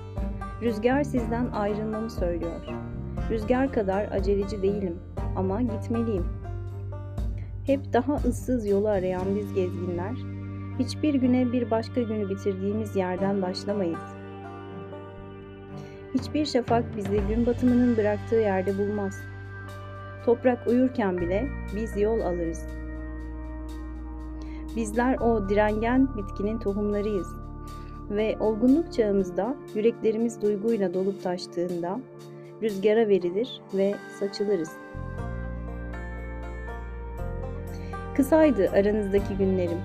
rüzgar sizden ayrılmamı söylüyor. Rüzgar kadar aceleci değilim ama gitmeliyim. Hep daha ıssız yolu arayan biz gezginler, hiçbir güne bir başka günü bitirdiğimiz yerden başlamayız. Hiçbir şafak bizi gün batımının bıraktığı yerde bulmaz. Toprak uyurken bile biz yol alırız. Bizler o direngen bitkinin tohumlarıyız ve olgunluk çağımızda yüreklerimiz duyguyla dolup taştığında rüzgara verilir ve saçılırız. Kısaydı aranızdaki günlerim.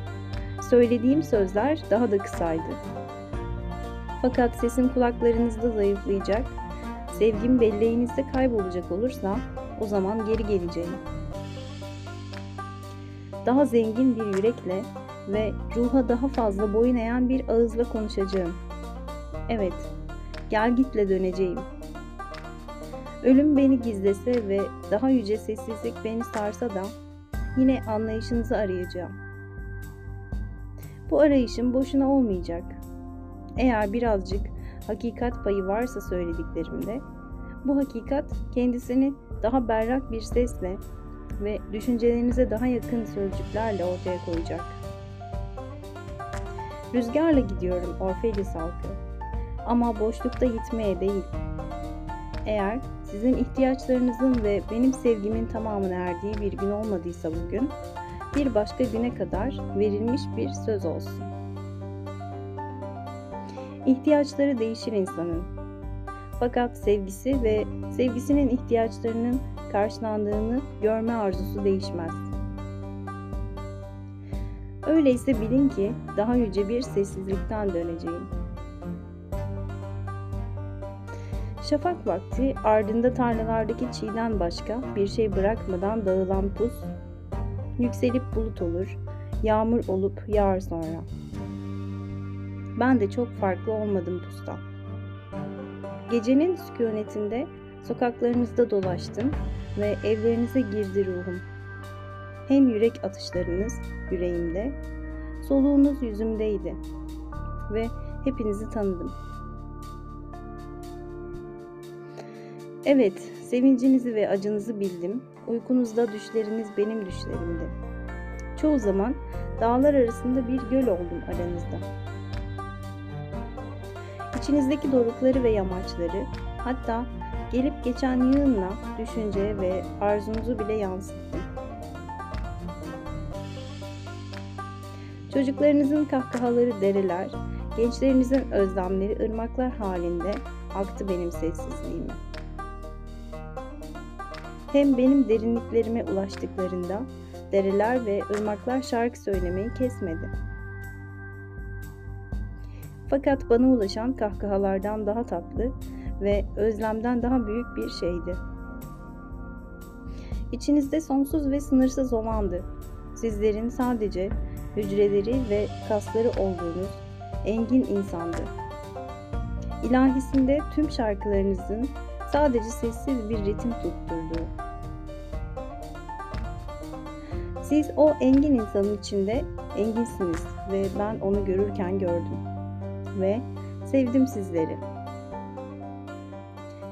Söylediğim sözler daha da kısaydı. Fakat sesim kulaklarınızda zayıflayacak, sevgim belleğinizde kaybolacak olursa o zaman geri geleceğim. Daha zengin bir yürekle ve ruha daha fazla boyun eğen bir ağızla konuşacağım. Evet, gel gitle döneceğim. Ölüm beni gizlese ve daha yüce sessizlik beni sarsa da yine anlayışınızı arayacağım. Bu arayışım boşuna olmayacak. Eğer birazcık hakikat payı varsa söylediklerimde, bu hakikat kendisini daha berrak bir sesle ve düşüncelerinize daha yakın sözcüklerle ortaya koyacak. Rüzgarla gidiyorum Orfelius halkı. Ama boşlukta gitmeye değil. Eğer sizin ihtiyaçlarınızın ve benim sevgimin tamamına erdiği bir gün olmadıysa bugün, bir başka güne kadar verilmiş bir söz olsun. İhtiyaçları değişir insanın. Fakat sevgisi ve sevgisinin ihtiyaçlarının karşılandığını görme arzusu değişmez. Öyleyse bilin ki daha yüce bir sessizlikten döneceğim. Şafak vakti ardında tarlalardaki çiğden başka bir şey bırakmadan dağılan pus, yükselip bulut olur, yağmur olup yağar sonra. Ben de çok farklı olmadım pustan. Gecenin sükunetinde sokaklarınızda dolaştım ve evlerinize girdi ruhum. Hem yürek atışlarınız yüreğimde, soluğunuz yüzümdeydi ve hepinizi tanıdım. Evet, sevincinizi ve acınızı bildim. Uykunuzda düşleriniz benim düşlerimdi. Çoğu zaman dağlar arasında bir göl oldum aranızda. İçinizdeki dorukları ve yamaçları, hatta gelip geçen yığınla düşünce ve arzunuzu bile yansıttım. Çocuklarınızın kahkahaları dereler, gençlerinizin özlemleri ırmaklar halinde aktı benim sessizliğime. Hem benim derinliklerime ulaştıklarında dereler ve ırmaklar şarkı söylemeyi kesmedi. Fakat bana ulaşan kahkahalardan daha tatlı ve özlemden daha büyük bir şeydi. İçinizde sonsuz ve sınırsız olandı. Sizlerin sadece hücreleri ve kasları olduğunuz engin insandı. İlahisinde tüm şarkılarınızın sadece sessiz bir ritim tutturduğu. Siz o engin insanın içinde enginsiniz ve ben onu görürken gördüm. Ve sevdim sizleri.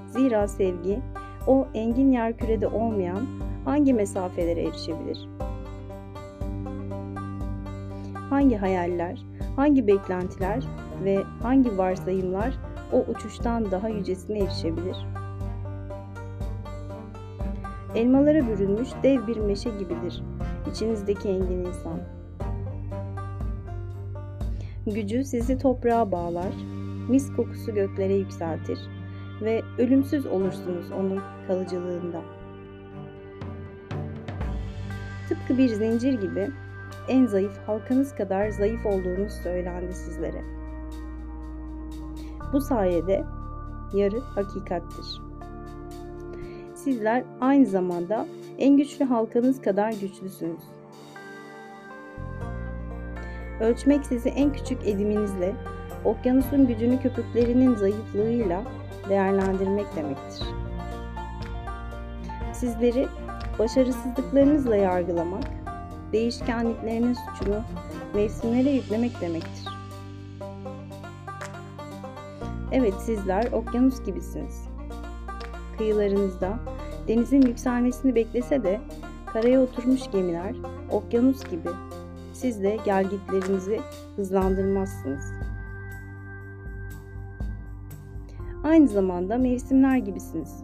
Zira sevgi, o engin yer kürede olmayan hangi mesafelere erişebilir? Hangi hayaller, hangi beklentiler ve hangi varsayımlar o uçuştan daha yücesine erişebilir? Elmalara bürünmüş dev bir meşe gibidir içinizdeki engin insan. Gücü sizi toprağa bağlar, mis kokusu göklere yükseltir ve ölümsüz olursunuz onun kalıcılığında. Tıpkı bir zincir gibi en zayıf halkanız kadar zayıf olduğunuz söylendi sizlere. Bu sayede yarı hakikattir. Sizler aynı zamanda en güçlü halkanız kadar güçlüsünüz. Ölçmek sizi en küçük ediminizle, okyanusun gücünü köpüklerinin zayıflığıyla değerlendirmek demektir. Sizleri başarısızlıklarınızla yargılamak, değişkenliklerinin suçunu mevsimlere yüklemek demektir. Evet sizler okyanus gibisiniz. Kıyılarınızda denizin yükselmesini beklese de karaya oturmuş gemiler okyanus gibi siz de gelgitlerinizi hızlandırmazsınız. Aynı zamanda mevsimler gibisiniz.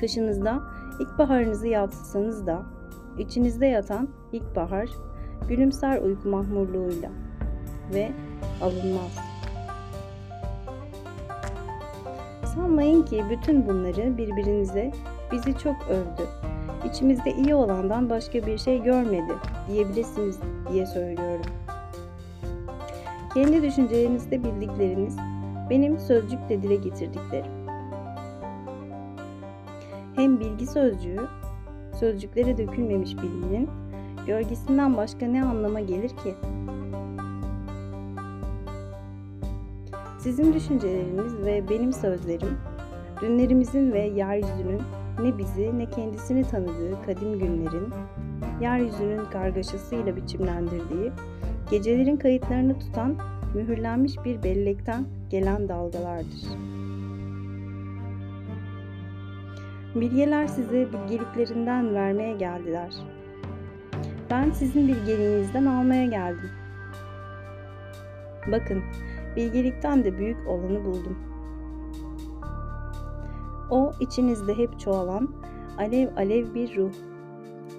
Kışınızda ilkbaharınızı yatsısanız da içinizde yatan ilkbahar gülümser uyku mahmurluğuyla ve alınmaz. Sanmayın ki bütün bunları birbirinize bizi çok övdü. İçimizde iyi olandan başka bir şey görmedi diyebilirsiniz diye söylüyorum. Kendi düşüncelerinizde bildikleriniz benim sözcükle dile getirdiklerim. Hem bilgi sözcüğü, sözcüklere dökülmemiş bilginin gölgesinden başka ne anlama gelir ki? Sizin düşünceleriniz ve benim sözlerim, dünlerimizin ve yeryüzünün ne bizi ne kendisini tanıdığı kadim günlerin, yeryüzünün kargaşasıyla biçimlendirdiği, gecelerin kayıtlarını tutan mühürlenmiş bir bellekten gelen dalgalardır. Bilgeler size bilgeliklerinden vermeye geldiler. Ben sizin bilgeliğinizden almaya geldim. Bakın, bilgelikten de büyük olanı buldum. O içinizde hep çoğalan, alev alev bir ruh.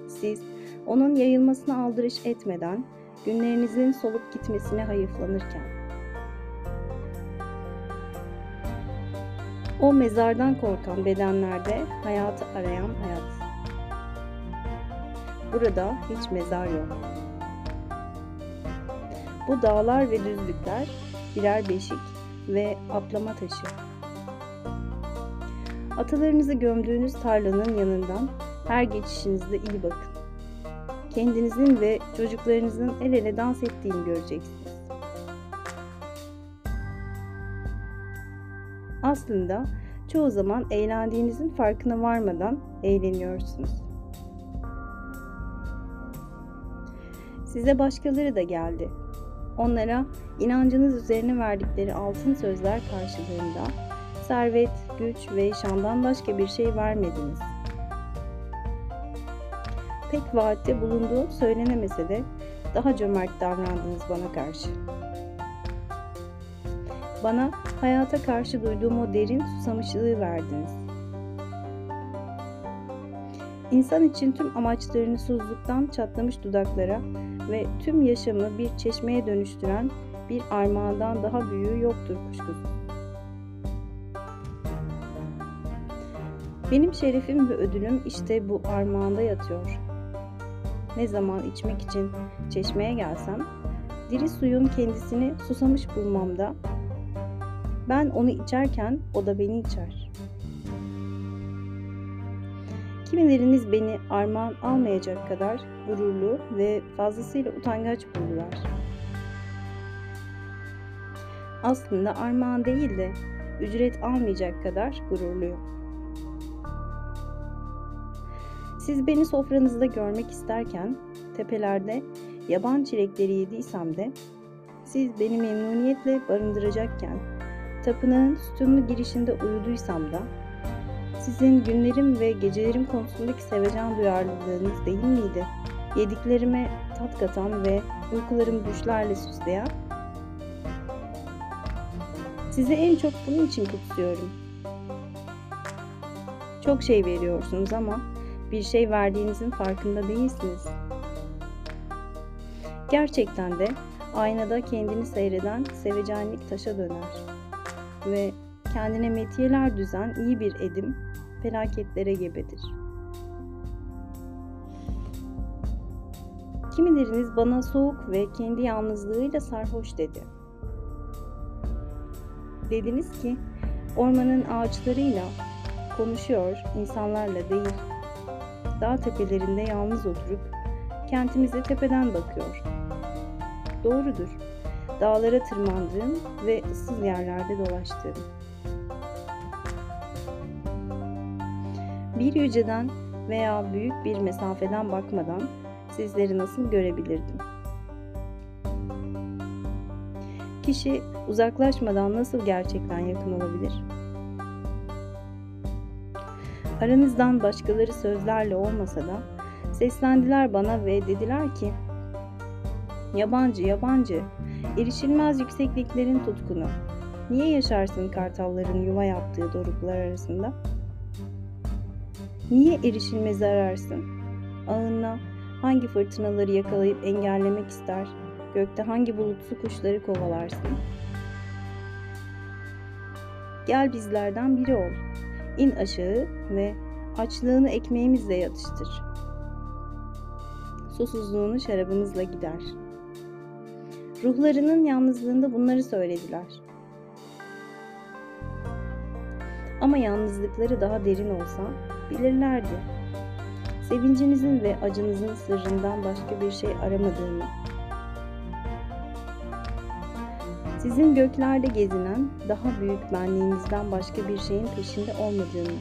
Siz onun yayılmasına aldırış etmeden günlerinizin solup gitmesine hayıflanırken. O mezardan korkan bedenlerde hayatı arayan hayat. Burada hiç mezar yok. Bu dağlar ve düzlükler birer beşik ve atlama taşı. Atalarınızı gömdüğünüz tarlanın yanından her geçişinizde iyi bakın. Kendinizin ve çocuklarınızın el ele dans ettiğini göreceksiniz. Aslında çoğu zaman eğlendiğinizin farkına varmadan eğleniyorsunuz. Size başkaları da geldi. Onlara inancınız üzerine verdikleri altın sözler karşılığında servet, güç ve şandan başka bir şey vermediniz. Pek vaatte bulunduğu söylenemese de daha cömert davrandınız bana karşı. Bana hayata karşı duyduğum o derin susamışlığı verdiniz. İnsan için tüm amaçlarını suzluktan çatlamış dudaklara ve tüm yaşamı bir çeşmeye dönüştüren bir armağandan daha büyüğü yoktur kuşkusuz. Benim şerefim ve ödülüm işte bu armağanda yatıyor. Ne zaman içmek için çeşmeye gelsem, diri suyun kendisini susamış bulmamda, ben onu içerken o da beni içer. Kimileriniz beni armağan almayacak kadar gururlu ve fazlasıyla utangaç buldular. Aslında armağan değil de ücret almayacak kadar gururluyum. Siz beni sofranızda görmek isterken tepelerde yaban çilekleri yediysem de siz beni memnuniyetle barındıracakken tapınağın sütunlu girişinde uyuduysam da sizin günlerim ve gecelerim konusundaki sevecen duyarlılığınız değil miydi? Yediklerime tat katan ve uykularımı düşlerle süsleyen Sizi en çok bunun için kutsuyorum. Çok şey veriyorsunuz ama bir şey verdiğinizin farkında değilsiniz. Gerçekten de aynada kendini seyreden sevecenlik taşa döner ve kendine metiyeler düzen iyi bir edim felaketlere gebedir. kimileriniz bana soğuk ve kendi yalnızlığıyla sarhoş dedi. Dediniz ki ormanın ağaçlarıyla konuşuyor, insanlarla değil. Dağ tepelerinde yalnız oturup kentimize tepeden bakıyor. Doğrudur. Dağlara tırmandığım ve ıssız yerlerde dolaştığım. Bir yüceden veya büyük bir mesafeden bakmadan sizleri nasıl görebilirdim? Kişi uzaklaşmadan nasıl gerçekten yakın olabilir? Aranızdan başkaları sözlerle olmasa da seslendiler bana ve dediler ki Yabancı, yabancı, erişilmez yüksekliklerin tutkunu. Niye yaşarsın kartalların yuva yaptığı doruklar arasında? Niye erişilmezi ararsın? Ağınla hangi fırtınaları yakalayıp engellemek ister? Gökte hangi bulutsu kuşları kovalarsın? Gel bizlerden biri ol. İn aşağı ve açlığını ekmeğimizle yatıştır. Susuzluğunu şarabımızla gider. Ruhlarının yalnızlığında bunları söylediler. Ama yalnızlıkları daha derin olsa bilirlerdi. Sevincinizin ve acınızın sırrından başka bir şey aramadığını. Sizin göklerde gezinen daha büyük benliğinizden başka bir şeyin peşinde olmadığını.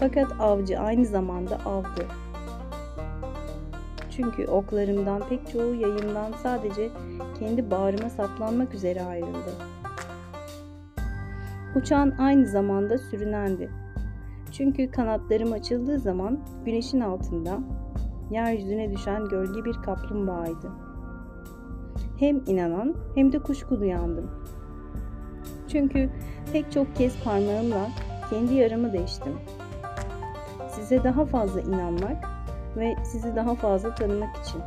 Fakat avcı aynı zamanda avdı. Çünkü oklarımdan pek çoğu yayımdan sadece kendi bağrıma saplanmak üzere ayrıldı. Uçan aynı zamanda sürünendi. Çünkü kanatlarım açıldığı zaman güneşin altında yeryüzüne düşen gölge bir kaplumbağaydı. Hem inanan hem de kuşku duyandım. Çünkü pek çok kez parmağımla kendi yaramı değiştim. Size daha fazla inanmak ve sizi daha fazla tanımak için.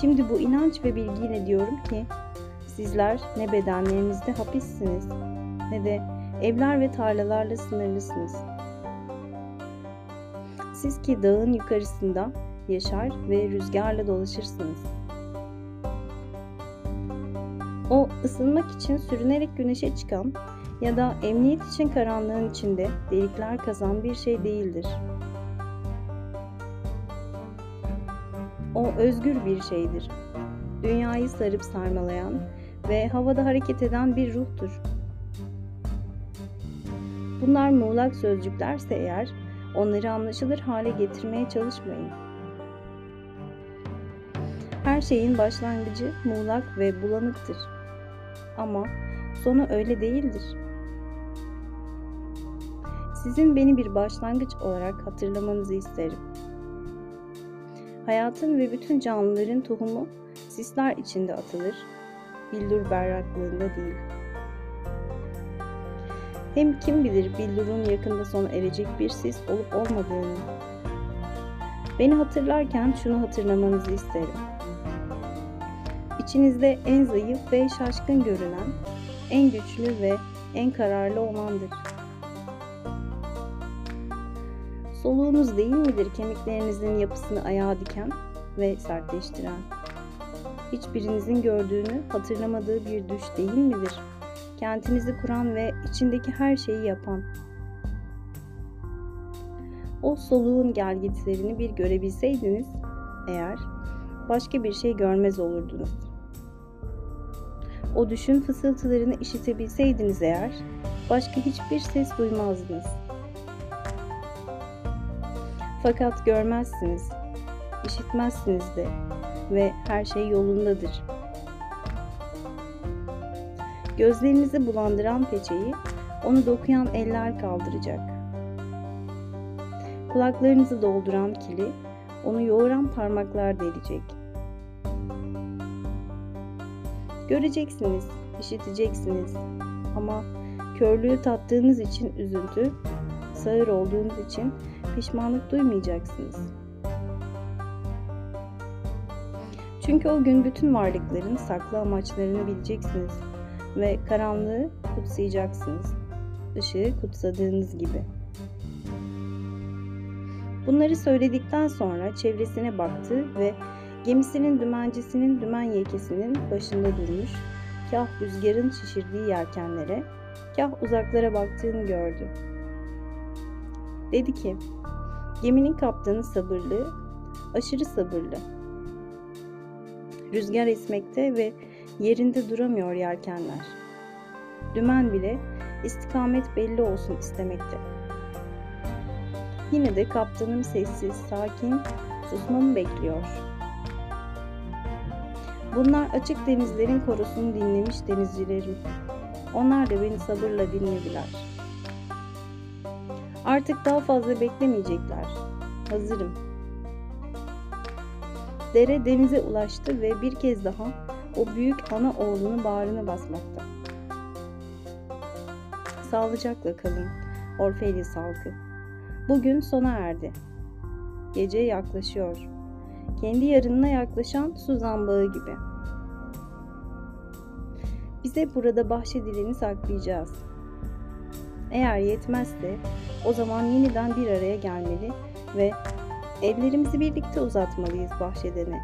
Şimdi bu inanç ve bilgiyle diyorum ki sizler ne bedenlerinizde hapissiniz ne de evler ve tarlalarla sınırlısınız. Siz ki dağın yukarısında yaşar ve rüzgarla dolaşırsınız. O ısınmak için sürünerek güneşe çıkan ya da emniyet için karanlığın içinde delikler kazan bir şey değildir. O özgür bir şeydir. Dünyayı sarıp sarmalayan ve havada hareket eden bir ruhtur. Bunlar muğlak sözcüklerse eğer onları anlaşılır hale getirmeye çalışmayın. Her şeyin başlangıcı muğlak ve bulanıktır. Ama sonu öyle değildir. Sizin beni bir başlangıç olarak hatırlamanızı isterim. Hayatın ve bütün canlıların tohumu sisler içinde atılır, billur berraklığında değil. Hem kim bilir billurun yakında sona erecek bir sis olup olmadığını. Beni hatırlarken şunu hatırlamanızı isterim. İçinizde en zayıf ve şaşkın görünen, en güçlü ve en kararlı olandır. Soluğunuz değil midir kemiklerinizin yapısını ayağa diken ve sertleştiren? Hiçbirinizin gördüğünü hatırlamadığı bir düş değil midir? Kentinizi kuran ve içindeki her şeyi yapan. O soluğun gelgitlerini bir görebilseydiniz eğer başka bir şey görmez olurdunuz. O düşün fısıltılarını işitebilseydiniz eğer başka hiçbir ses duymazdınız. Fakat görmezsiniz, işitmezsiniz de ve her şey yolundadır. Gözlerinizi bulandıran peçeyi onu dokuyan eller kaldıracak. Kulaklarınızı dolduran kili onu yoğuran parmaklar delecek. Göreceksiniz, işiteceksiniz ama körlüğü tattığınız için üzüntü, sağır olduğunuz için pişmanlık duymayacaksınız. Çünkü o gün bütün varlıkların saklı amaçlarını bileceksiniz ve karanlığı kutsayacaksınız. Işığı kutsadığınız gibi. Bunları söyledikten sonra çevresine baktı ve gemisinin dümencisinin dümen yelkesinin başında durmuş, kah rüzgarın şişirdiği yelkenlere, kah uzaklara baktığını gördü. Dedi ki, geminin kaptanı sabırlı, aşırı sabırlı. Rüzgar esmekte ve yerinde duramıyor yelkenler. Dümen bile istikamet belli olsun istemekte. Yine de kaptanım sessiz, sakin, susmamı bekliyor. Bunlar açık denizlerin korusunu dinlemiş denizcilerim. Onlar da beni sabırla dinlediler. Artık daha fazla beklemeyecekler. Hazırım. Dere denize ulaştı ve bir kez daha o büyük ana oğlunu bağrına basmakta. Sağlıcakla kalın Orfelius halkı. Bugün sona erdi. Gece yaklaşıyor. Kendi yarınına yaklaşan su zambağı gibi. Bize burada bahşedileni saklayacağız. Eğer yetmezse o zaman yeniden bir araya gelmeli ve ellerimizi birlikte uzatmalıyız bahşedene.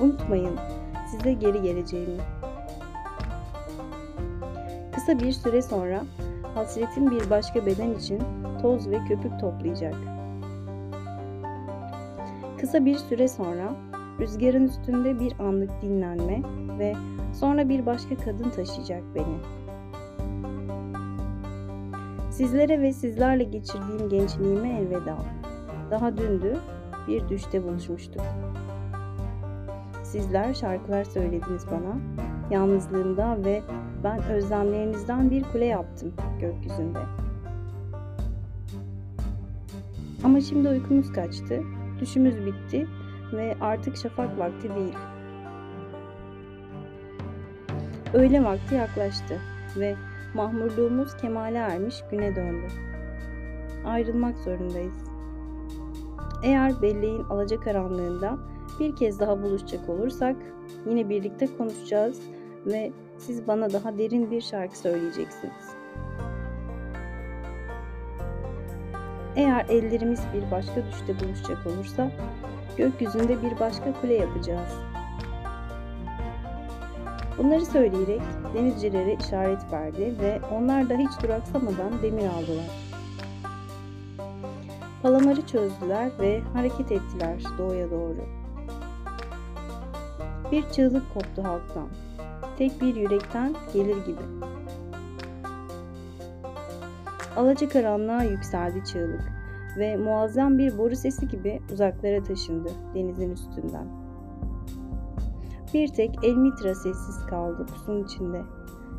Unutmayın size geri geleceğimi. Kısa bir süre sonra hasretin bir başka beden için toz ve köpük toplayacak. Kısa bir süre sonra rüzgarın üstünde bir anlık dinlenme ve sonra bir başka kadın taşıyacak beni. Sizlere ve sizlerle geçirdiğim gençliğime elveda. Daha dündü, bir düşte buluşmuştuk. Sizler şarkılar söylediniz bana, yalnızlığımda ve ben özlemlerinizden bir kule yaptım gökyüzünde. Ama şimdi uykumuz kaçtı, düşümüz bitti ve artık şafak vakti değil. Öğle vakti yaklaştı ve mahmurluğumuz kemale ermiş güne döndü. Ayrılmak zorundayız. Eğer belleğin alacakaranlığında bir kez daha buluşacak olursak yine birlikte konuşacağız ve siz bana daha derin bir şarkı söyleyeceksiniz. Eğer ellerimiz bir başka düşte buluşacak olursa gökyüzünde bir başka kule yapacağız. Bunları söyleyerek denizcilere işaret verdi ve onlar da hiç duraksamadan demir aldılar. Palamarı çözdüler ve hareket ettiler doğuya doğru. Bir çığlık koptu halktan. Tek bir yürekten gelir gibi. Alacakaranlığa yükseldi çığlık ve muazzam bir boru sesi gibi uzaklara taşındı denizin üstünden. Bir tek Elmitra sessiz kaldı pusun içinde.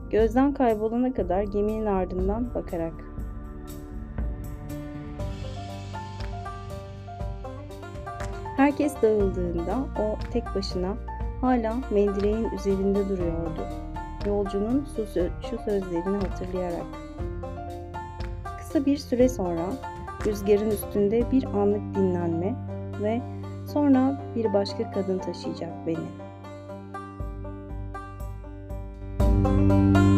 Gözden kaybolana kadar geminin ardından bakarak. Herkes dağıldığında o tek başına hala mendireğin üzerinde duruyordu. Yolcunun şu sözlerini hatırlayarak. Kısa bir süre sonra rüzgarın üstünde bir anlık dinlenme ve sonra bir başka kadın taşıyacak beni. Thank you.